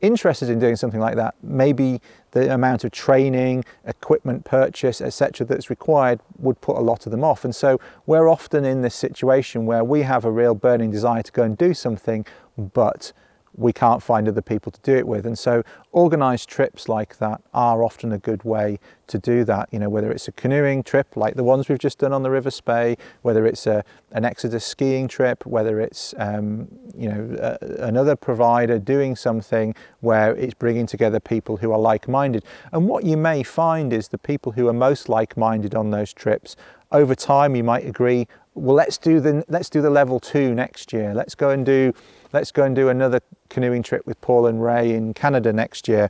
interested in doing something like that, maybe the amount of training, equipment purchase, etc., that's required would put a lot of them off. And so we're often in this situation where we have a real burning desire to go and do something, but we can't find other people to do it with. And so organized trips like that are often a good way to do that. You know, whether it's a canoeing trip like the ones we've just done on the River Spey, whether it's a, an Exodus skiing trip, whether it's, um, you know, uh, another provider doing something where it's bringing together people who are like-minded. And what you may find is the people who are most like-minded on those trips over time you might agree well let's do the let's do the level two next year let's go and do let's go and do another canoeing trip with Paul and Ray in Canada next year.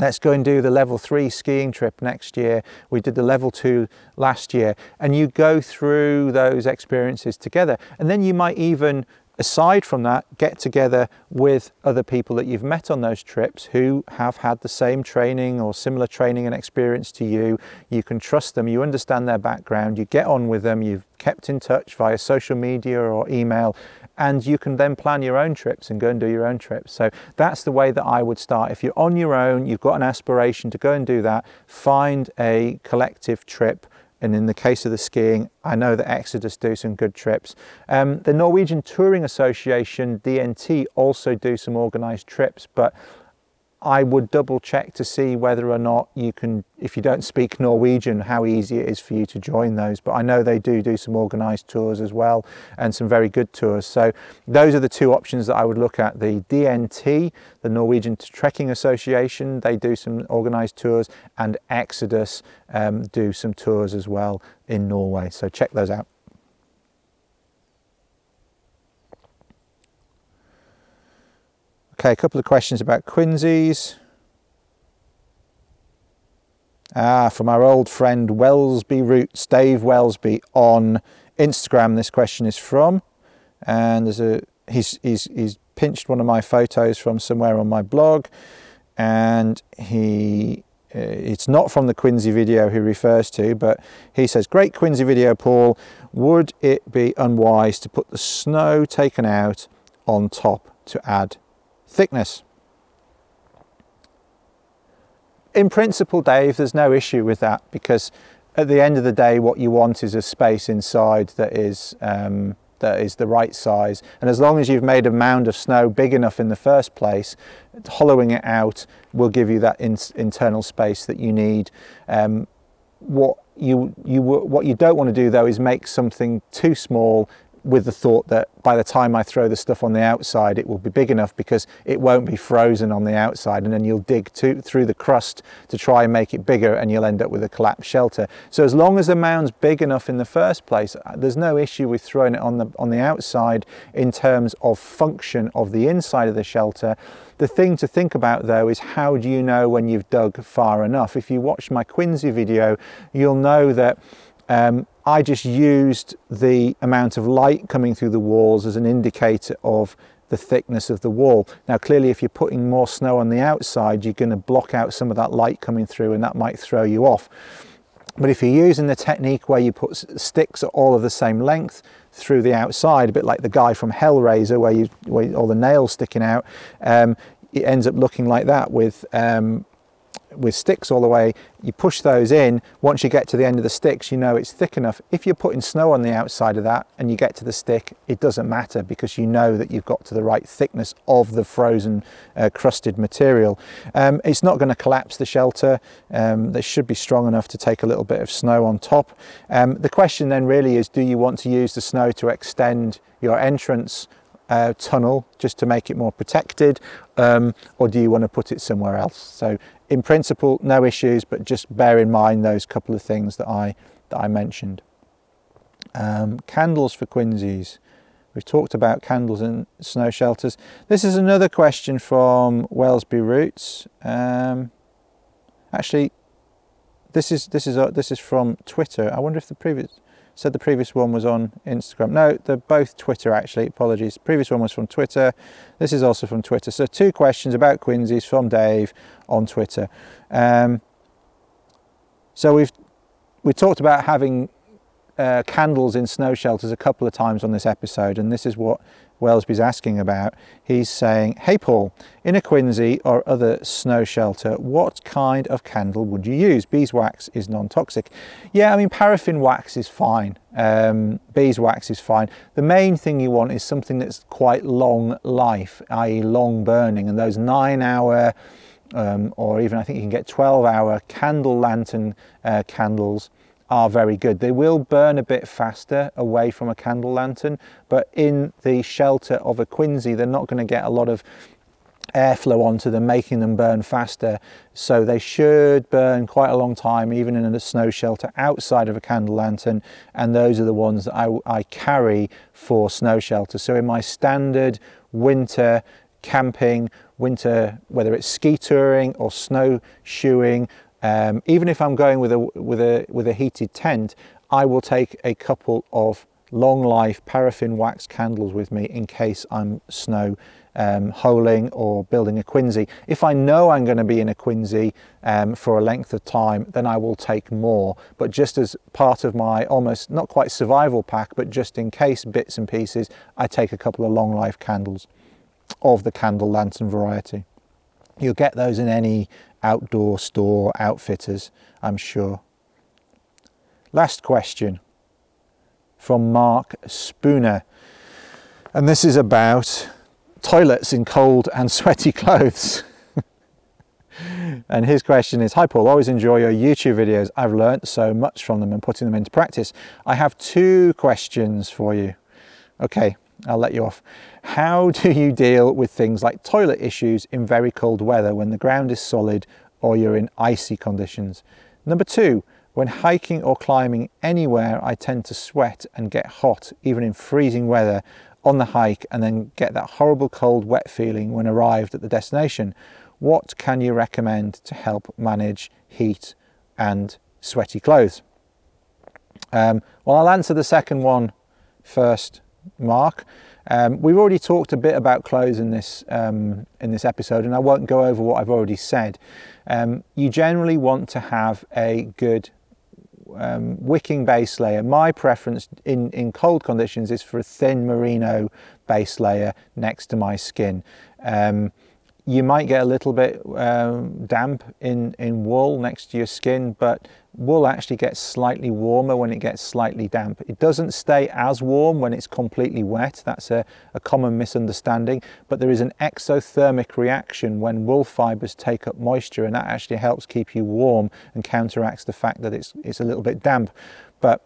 Let's go and do the level three skiing trip next year. We did the level two last year. And you go through those experiences together. And then you might even, aside from that, get together with other people that you've met on those trips who have had the same training or similar training and experience to you. You can trust them, you understand their background, you get on with them, you've kept in touch via social media or email, and you can then plan your own trips and go and do your own trips. So that's the way that I would start. If you're on your own, you've got an aspiration to go and do that, find a collective trip. And in the case of the skiing, I know that Exodus do some good trips. Um, the Norwegian Touring Association, DNT, also do some organised trips, but I would double check to see whether or not you can, if you don't speak Norwegian, how easy it is for you to join those. But I know they do do some organised tours as well and some very good tours. So those are the two options that I would look at. The DNT, the Norwegian Trekking Association, they do some organised tours and Exodus um, do some tours as well in Norway. So check those out. Okay, a couple of questions about quinzhees. Ah, from our old friend Welsby Roots, Dave Wellsby on Instagram. This question is from, and there's a he's he's he's pinched one of my photos from somewhere on my blog, and he uh, it's not from the quinzhee video he refers to, but he says, Great quinzhee video, Paul. Would it be unwise to put the snow taken out on top to add thickness. In principle, Dave, there's no issue with that because at the end of the day, what you want is a space inside that is um, that is the right size. And as long as you've made a mound of snow big enough in the first place, hollowing it out will give you that in, internal space that you need. Um, what you you what you don't want to do though is make something too small with the thought that by the time I throw the stuff on the outside, it will be big enough because it won't be frozen on the outside. And then you'll dig to, through the crust to try and make it bigger and you'll end up with a collapsed shelter. So as long as the mound's big enough in the first place, uh, there's no issue with throwing it on the, on the outside in terms of function of the inside of the shelter. The thing to think about though is how do you know when you've dug far enough? If you watch my quinzhee video, you'll know that um, I just used the amount of light coming through the walls as an indicator of the thickness of the wall. Now clearly if you're putting more snow on the outside you're going to block out some of that light coming through and that might throw you off. But if you're using the technique where you put sticks all of the same length through the outside, a bit like the guy from Hellraiser where you where all the nails sticking out, um, it ends up looking like that with um, with sticks all the way, you push those in. Once you get to the end of the sticks, you know it's thick enough. If you're putting snow on the outside of that and you get to the stick, it doesn't matter because you know that you've got to the right thickness of the frozen uh, crusted material. Um, it's not going to collapse the shelter. Um, they should be strong enough to take a little bit of snow on top. Um, the question then really is, do you want to use the snow to extend your entrance uh, tunnel just to make it more protected um, or do you want to put it somewhere else so in principle, no issues, but just bear in mind those couple of things that I, that I mentioned. Um, candles for quinzhees. We've talked about candles in snow shelters. This is another question from Welsby Roots. Um, actually, this is this is uh, this is from Twitter. I wonder if the previous said the previous one was on Instagram. No, they're both Twitter actually. Apologies. Previous one was from Twitter. This is also from Twitter. So two questions about quinzhees from Dave on Twitter. Um, so we've we talked about having uh, candles in snow shelters a couple of times on this episode, and this is what Wellesby's asking about. He's saying, Hey Paul, in a quinzhee or other snow shelter, what kind of candle would you use? Beeswax is non toxic. Yeah, I mean, paraffin wax is fine. Um, beeswax is fine. The main thing you want is something that's quite long life, i.e., long burning, and those nine hour um, or even I think you can get 12 hour candle lantern uh, candles are very good. They will burn a bit faster away from a candle lantern, but in the shelter of a quinzhee, they're not going to get a lot of airflow onto them, making them burn faster. So they should burn quite a long time, even in a snow shelter outside of a candle lantern. And those are the ones that I, I carry for snow shelter. So in my standard winter camping, winter, whether it's ski touring or snowshoeing, um, even if I'm going with a with a with a heated tent, I will take a couple of long life paraffin wax candles with me in case I'm snow um, holing or building a quinzhee. If I know I'm going to be in a quinzhee um, for a length of time, then I will take more. But just as part of my almost not quite survival pack, but just in case bits and pieces, I take a couple of long life candles of the candle lantern variety. You'll get those in any outdoor store outfitters, I'm sure. Last question from Mark Spooner. And this is about toilets in cold and sweaty clothes. and his question is Hi Paul, always enjoy your YouTube videos. I've learnt so much from them and putting them into practice. I have two questions for you. Okay, I'll let you off. How do you deal with things like toilet issues in very cold weather when the ground is solid or you're in icy conditions? Number two, when hiking or climbing anywhere, I tend to sweat and get hot, even in freezing weather on the hike, and then get that horrible cold, wet feeling when arrived at the destination. What can you recommend to help manage heat and sweaty clothes? Um, well, I'll answer the second one first mark. Um, we've already talked a bit about clothes in this um, in this episode, and I won't go over what I've already said. Um, you generally want to have a good um, wicking base layer. My preference in, in cold conditions is for a thin merino base layer next to my skin. Um, you might get a little bit um, damp in, in wool next to your skin, but wool actually gets slightly warmer when it gets slightly damp. It doesn't stay as warm when it's completely wet. That's a, a common misunderstanding, but there is an exothermic reaction when wool fibers take up moisture and that actually helps keep you warm and counteracts the fact that it's, it's a little bit damp. But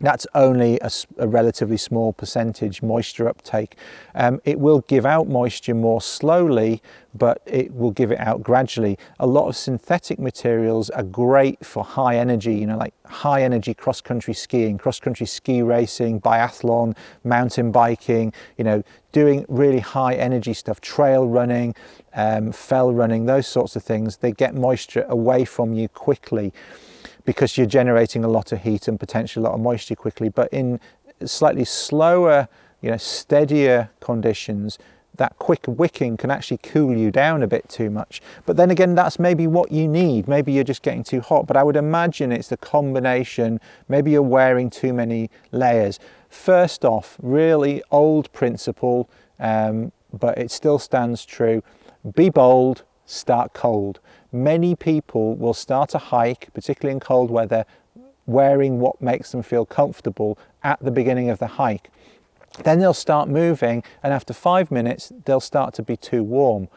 that's only a, a, relatively small percentage moisture uptake. Um, it will give out moisture more slowly, but it will give it out gradually. A lot of synthetic materials are great for high energy, you know, like high energy cross country skiing, cross country ski racing, biathlon, mountain biking, you know, doing really high energy stuff, trail running, um, fell running, those sorts of things. They get moisture away from you quickly because you're generating a lot of heat and potentially a lot of moisture quickly. But in slightly slower, you know, steadier conditions, that quick wicking can actually cool you down a bit too much. But then again, that's maybe what you need. Maybe you're just getting too hot. But I would imagine it's the combination. Maybe you're wearing too many layers. First off, really old principle, um, but it still stands true. Be bold, start cold. Many people will start a hike, particularly in cold weather, wearing what makes them feel comfortable at the beginning of the hike. Then they'll start moving, and after five minutes, they'll start to be too warm.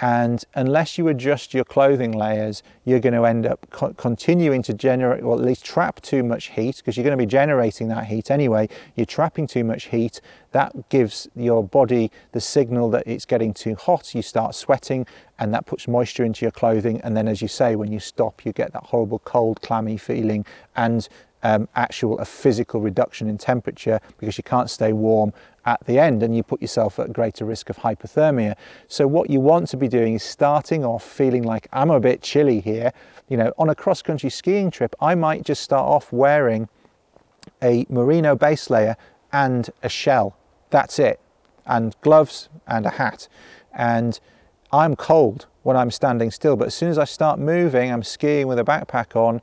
And unless you adjust your clothing layers, you're going to end up co- continuing to generate, or at least trap too much heat, because you're going to be generating that heat anyway. You're trapping too much heat. That gives your body the signal that it's getting too hot. You start sweating, and that puts moisture into your clothing. And then, as you say, when you stop, you get that horrible cold, clammy feeling and um, actual a physical reduction in temperature because you can't stay warm at the end and you put yourself at greater risk of hypothermia. So what you want to be doing is starting off feeling like I'm a bit chilly here. You know, on a cross country skiing trip, I might just start off wearing a merino base layer and a shell. That's it. And gloves and a hat. And I'm cold when I'm standing still, but as soon as I start moving, I'm skiing with a backpack on,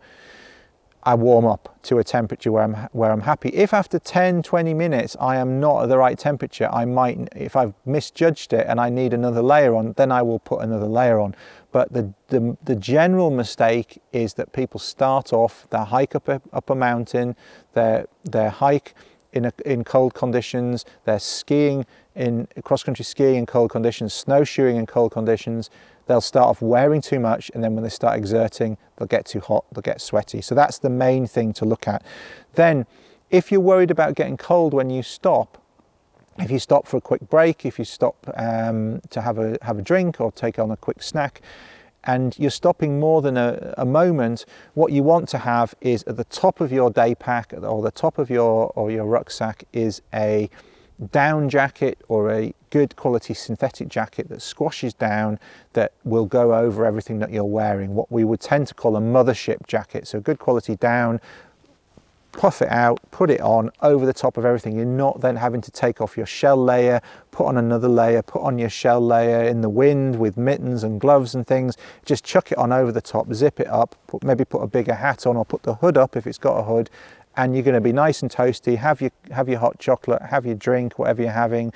I warm up to a temperature where I'm where I'm happy. If after 10 20 minutes I am not at the right temperature, I might if I've misjudged it and I need another layer on, then I will put another layer on. But the the, the general mistake is that people start off their hike up a, up a mountain, their their hike in, a, in cold conditions, they're skiing in cross country skiing in cold conditions, snowshoeing in cold conditions, they'll start off wearing too much and then when they start exerting they'll get too hot they'll get sweaty. So that's the main thing to look at. Then if you're worried about getting cold when you stop if you stop for a quick break if you stop um, to have a have a drink or take on a quick snack and you're stopping more than a, a, moment, what you want to have is at the top of your day pack or the top of your or your rucksack is a down jacket or a good quality synthetic jacket that squashes down that will go over everything that you're wearing what we would tend to call a mothership jacket. So good quality down puff it out put it on over the top of everything. You're not then having to take off your shell layer put on another layer put on your shell layer in the wind with mittens and gloves and things. Just chuck it on over the top zip it up put, maybe put a bigger hat on or put the hood up if it's got a hood and you're going to be nice and toasty. Have your have your hot chocolate, have your drink, whatever you're having,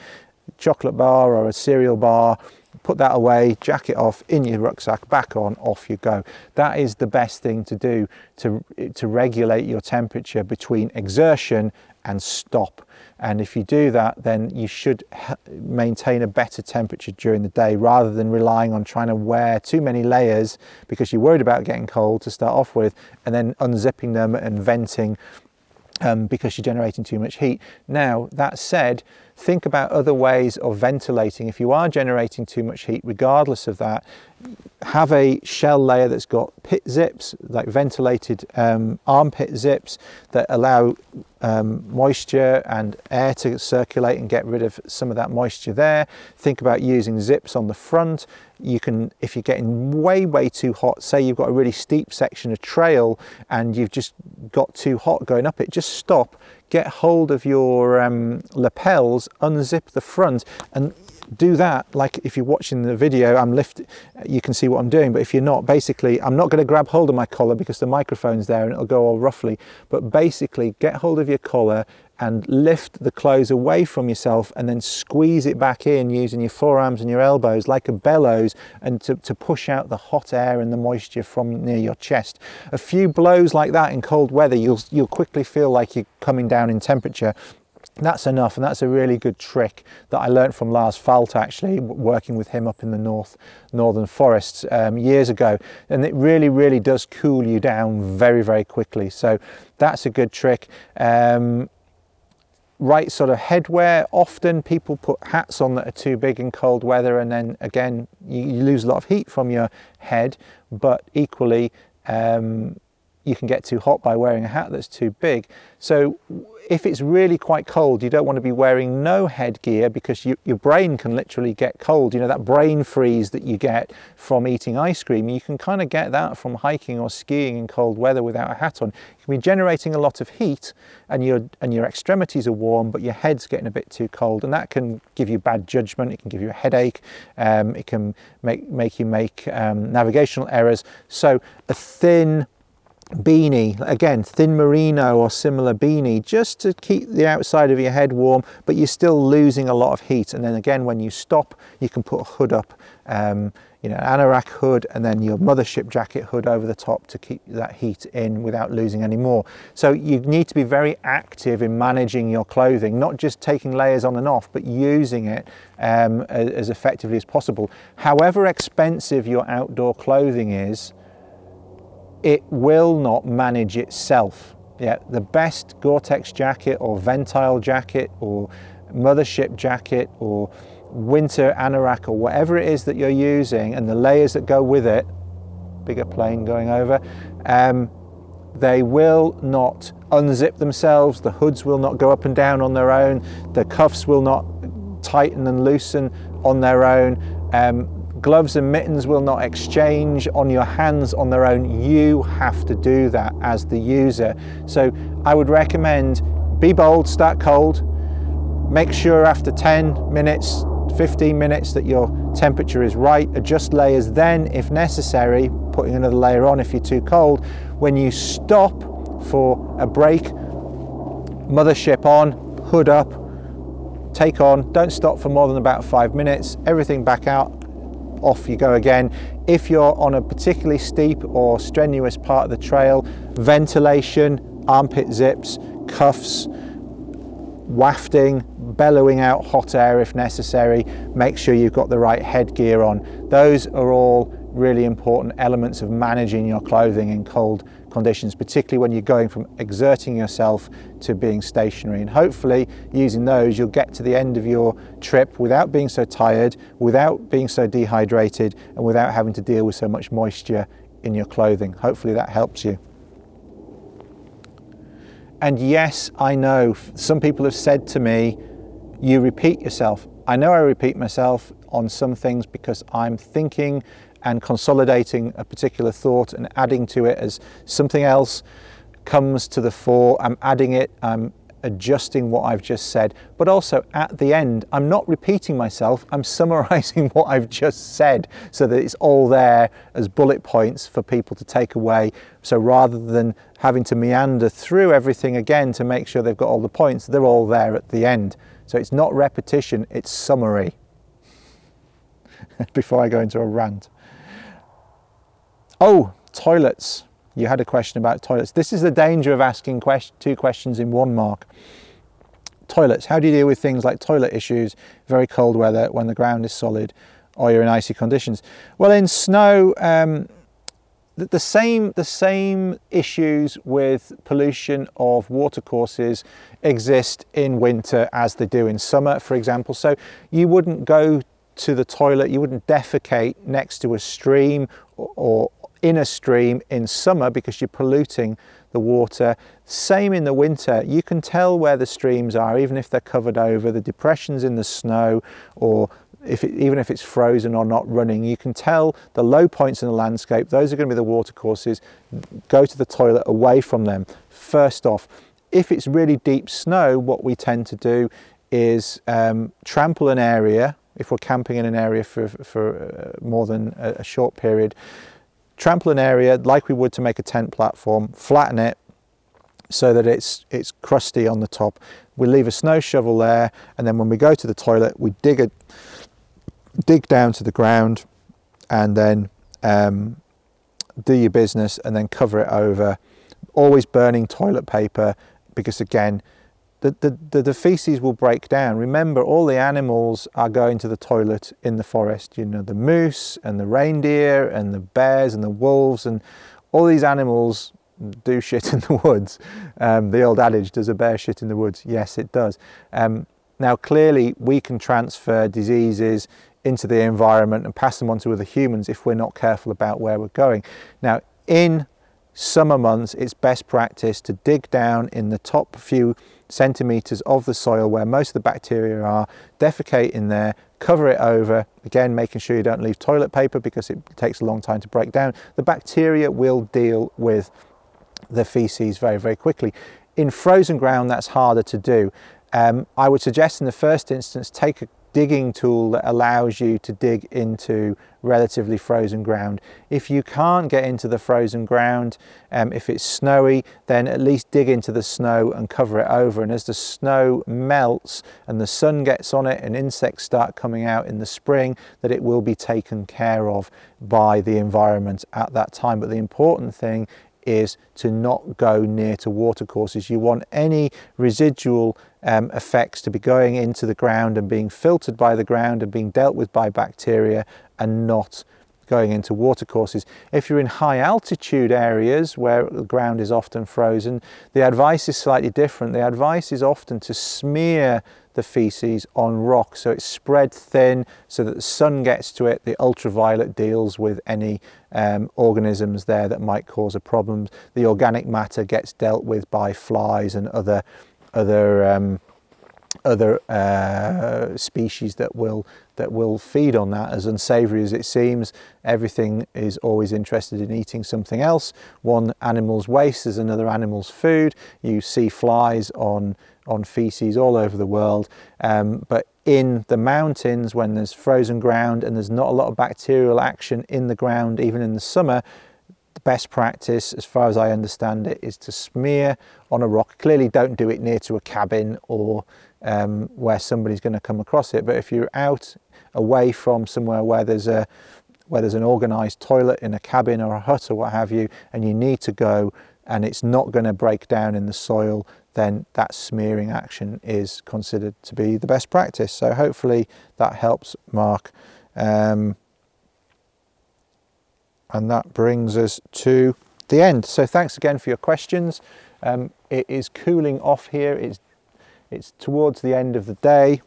chocolate bar or a cereal bar. Put that away, jacket off, in your rucksack, back on, off you go. That is the best thing to do to, to regulate your temperature between exertion and stop. And if you do that, then you should maintain a better temperature during the day rather than relying on trying to wear too many layers because you're worried about getting cold to start off with and then unzipping them and venting um, because you're generating too much heat. Now, that said, think about other ways of ventilating. If you are generating too much heat, regardless of that, have a shell layer that's got pit zips, like ventilated um, armpit zips that allow um, moisture and air to circulate and get rid of some of that moisture there. Think about using zips on the front. You can, if you're getting way, way too hot, say you've got a really steep section of trail and you've just got too hot going up it, just stop, get hold of your um, lapels, unzip the front and do that like if you're watching the video i'm lift you can see what i'm doing but if you're not basically i'm not going to grab hold of my collar because the microphone's there and it'll go all roughly but basically get hold of your collar and lift the clothes away from yourself and then squeeze it back in using your forearms and your elbows like a bellows and to, to push out the hot air and the moisture from near your chest. A few blows like that in cold weather, you'll, you'll quickly feel like you're coming down in temperature. That's enough and that's a really good trick that I learned from Lars Falt actually working with him up in the north northern forests um, years ago. And it really really does cool you down very very quickly. So that's a good trick. Um, right sort of headwear often people put hats on that are too big in cold weather and then again you, you lose a lot of heat from your head. But equally um, you can get too hot by wearing a hat that's too big. So if it's really quite cold, you don't want to be wearing no headgear because you, your brain can literally get cold. You know, that brain freeze that you get from eating ice cream, you can kind of get that from hiking or skiing in cold weather without a hat on. You can be generating a lot of heat and your, and your extremities are warm, but your head's getting a bit too cold. And that can give you bad judgment. It can give you a headache. Um, it can make, make you make um, navigational errors. So a thin, beanie again thin merino or similar beanie just to keep the outside of your head warm but you're still losing a lot of heat. And then again when you stop you can put a hood up um, you know an anorak hood and then your mothership jacket hood over the top to keep that heat in without losing any more. So you need to be very active in managing your clothing not just taking layers on and off but using it um, as effectively as possible. However expensive your outdoor clothing is it will not manage itself. Yeah, the best Gore-Tex jacket or Ventile jacket or mothership jacket or winter anorak or whatever it is that you're using and the layers that go with it, bigger plane going over, um, they will not unzip themselves, the hoods will not go up and down on their own, the cuffs will not tighten and loosen on their own. Um, Gloves and mittens will not exchange on your hands on their own. You have to do that as the user. So I would recommend be bold, start cold. Make sure after 10 minutes, 15 minutes that your temperature is right. Adjust layers then if necessary, putting another layer on if you're too cold. When you stop, for a break. Mothership on, hood up, take on, don't stop for more than about five minutes, everything back out, off you go again. If you're on a particularly steep or strenuous part of the trail, ventilation, armpit zips, cuffs, wafting, bellowing out hot air if necessary, make sure you've got the right headgear on. Those are all really important elements of managing your clothing in cold conditions, particularly when you're going from exerting yourself to being stationary. And hopefully, using those, you'll get to the end of your trip without being so tired, without being so dehydrated, and without having to deal with so much moisture in your clothing. Hopefully, that helps you. And yes, I know some people have said to me, you repeat yourself. I know I repeat myself on some things because I'm thinking and consolidating a particular thought and adding to it as something else comes to the fore. I'm adding it, I'm adjusting what I've just said, but also at the end, I'm not repeating myself, I'm summarizing what I've just said so that it's all there as bullet points for people to take away. So rather than having to meander through everything again to make sure they've got all the points, they're all there at the end. So it's not repetition, it's summary. Before I go into a rant. Oh, toilets. You had a question about toilets. This is the danger of asking two questions in one mark. Toilets. How do you deal with things like toilet issues, very cold weather, when the ground is solid, or you're in icy conditions? Well, in snow, um, the, the same the same issues with pollution of watercourses exist in winter as they do in summer, for example. So you wouldn't go to the toilet, you wouldn't defecate next to a stream or, or in a stream in summer because you're polluting the water. Same in the winter, you can tell where the streams are, even if they're covered over, the depressions in the snow, or if it, even if it's frozen or not running, you can tell the low points in the landscape. Those are going to be the watercourses. Go to the toilet away from them. First off, if it's really deep snow, what we tend to do is um, trample an area. If we're camping in an area for, for uh, more than a, a short period, trample an area like we would to make a tent platform, flatten it so that it's it's crusty on the top. We leave a snow shovel there, and then when we go to the toilet, we dig a dig down to the ground, and then um, do your business, and then cover it over. Always burning toilet paper because again, the, the, the, feces will break down. Remember, all the animals are going to the toilet in the forest. You know, the moose and the reindeer and the bears and the wolves and all these animals do shit in the woods. Um, the old adage, does a bear shit in the woods? Yes, it does. Um, now, clearly, we can transfer diseases into the environment and pass them on to other humans if we're not careful about where we're going. Now, in summer months, it's best practice to dig down in the top few centimetres of the soil where most of the bacteria are, defecate in there, cover it over, again making sure you don't leave toilet paper because it takes a long time to break down. The bacteria will deal with the feces very, very quickly. In frozen ground, that's harder to do. Um, I would suggest in the first instance, take a digging tool that allows you to dig into relatively frozen ground. If you can't get into the frozen ground, um, if it's snowy, then at least dig into the snow and cover it over. And as the snow melts and the sun gets on it and insects start coming out in the spring, that it will be taken care of by the environment at that time. But the important thing is to not go near to watercourses. You want any residual um, effects to be going into the ground and being filtered by the ground and being dealt with by bacteria and not going into watercourses. If you're in high altitude areas where the ground is often frozen, the advice is slightly different. The advice is often to smear the feces on rock so it's spread thin so that the sun gets to it. The ultraviolet deals with any um, organisms there that might cause a problem. The organic matter gets dealt with by flies and other other um, other uh, species that will that will feed on that. As unsavoury as it seems, everything is always interested in eating something else. One animal's waste is another animal's food. You see flies on on feces all over the world, um, but in the mountains when there's frozen ground and there's not a lot of bacterial action in the ground, even in the summer, the best practice, as far as I understand it, is to smear on a rock. Clearly, don't do it near to a cabin or um, where somebody's going to come across it. But if you're out away from somewhere where there's a where there's an organised toilet in a cabin or a hut or what have you, and you need to go and it's not going to break down in the soil, then that smearing action is considered to be the best practice. So hopefully that helps Mark. Um, and that brings us to the end. So thanks again for your questions. Um, it is cooling off here. It's it's towards the end of the day.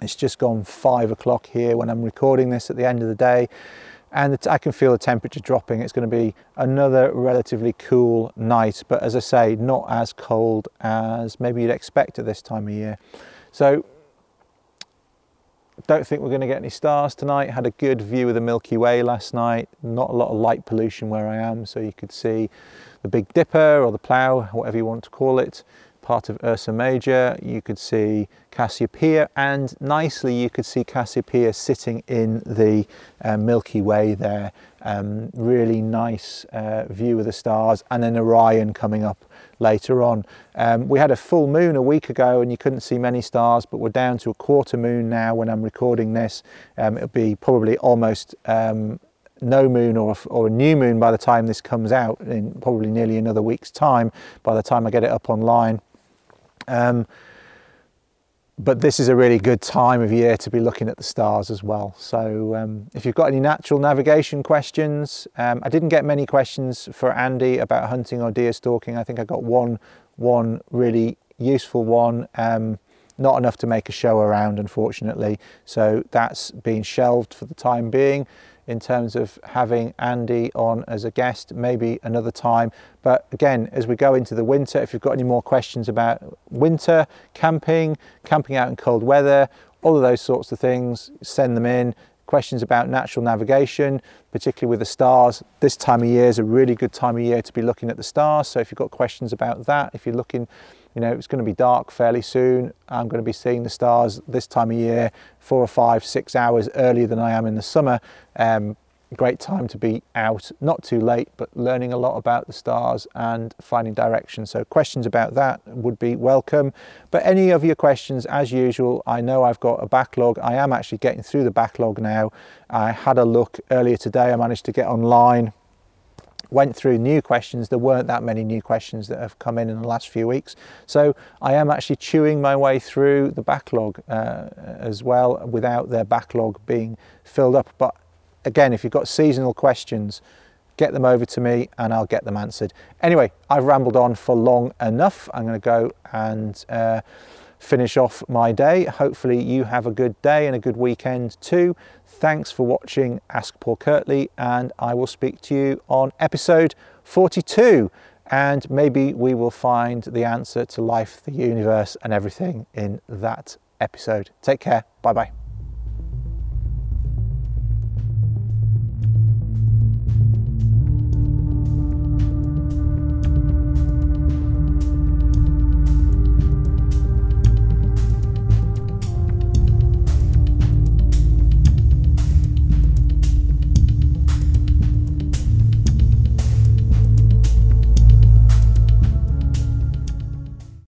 It's just gone five o'clock here when I'm recording this at the end of the day, and I can feel the temperature dropping. It's going to be another relatively cool night, but as I say, not as cold as maybe you'd expect at this time of year. So don't think we're going to get any stars tonight. Had a good view of the Milky Way last night. Not a lot of light pollution where I am, so you could see the Big Dipper or the Plough, whatever you want to call it, part of Ursa Major. You could see Cassiopeia, and nicely you could see Cassiopeia sitting in the uh, Milky Way there. Um, really nice uh, view of the stars, and then Orion coming up later on. Um, we had a full moon a week ago and you couldn't see many stars, but we're down to a quarter moon now when I'm recording this. Um, it'll be probably almost um, no moon or, or a new moon by the time this comes out in probably nearly another week's time by the time I get it up online. Um, but this is a really good time of year to be looking at the stars as well. So um, if you've got any natural navigation questions, um, I didn't get many questions for Andy about hunting or deer stalking. I think I got one, one really useful one. Um, not enough to make a show around, unfortunately. So that's been shelved for the time being in terms of having Andy on as a guest, maybe another time. But again, as we go into the winter, if you've got any more questions about winter, camping, camping out in cold weather, all of those sorts of things, send them in. Questions about natural navigation, particularly with the stars. This time of year is a really good time of year to be looking at the stars. So if you've got questions about that, if you're looking you know, it's going to be dark fairly soon. I'm going to be seeing the stars this time of year, four or five, six hours earlier than I am in the summer. Um, great time to be out, not too late, but learning a lot about the stars and finding direction. So, questions about that would be welcome. But any of your questions, as usual, I know I've got a backlog. I am actually getting through the backlog now. I had a look earlier today, I managed to get online went through new questions. There weren't that many new questions that have come in in the last few weeks. So I am actually chewing my way through the backlog uh, as well without their backlog being filled up. But again, if you've got seasonal questions, get them over to me and I'll get them answered. Anyway, I've rambled on for long enough. I'm going to go and uh, finish off my day. Hopefully, you have a good day and a good weekend too. Thanks for watching Ask Paul Kirtley, and I will speak to you on episode 42. And maybe we will find the answer to life, the universe, and everything in that episode. Take care. Bye bye.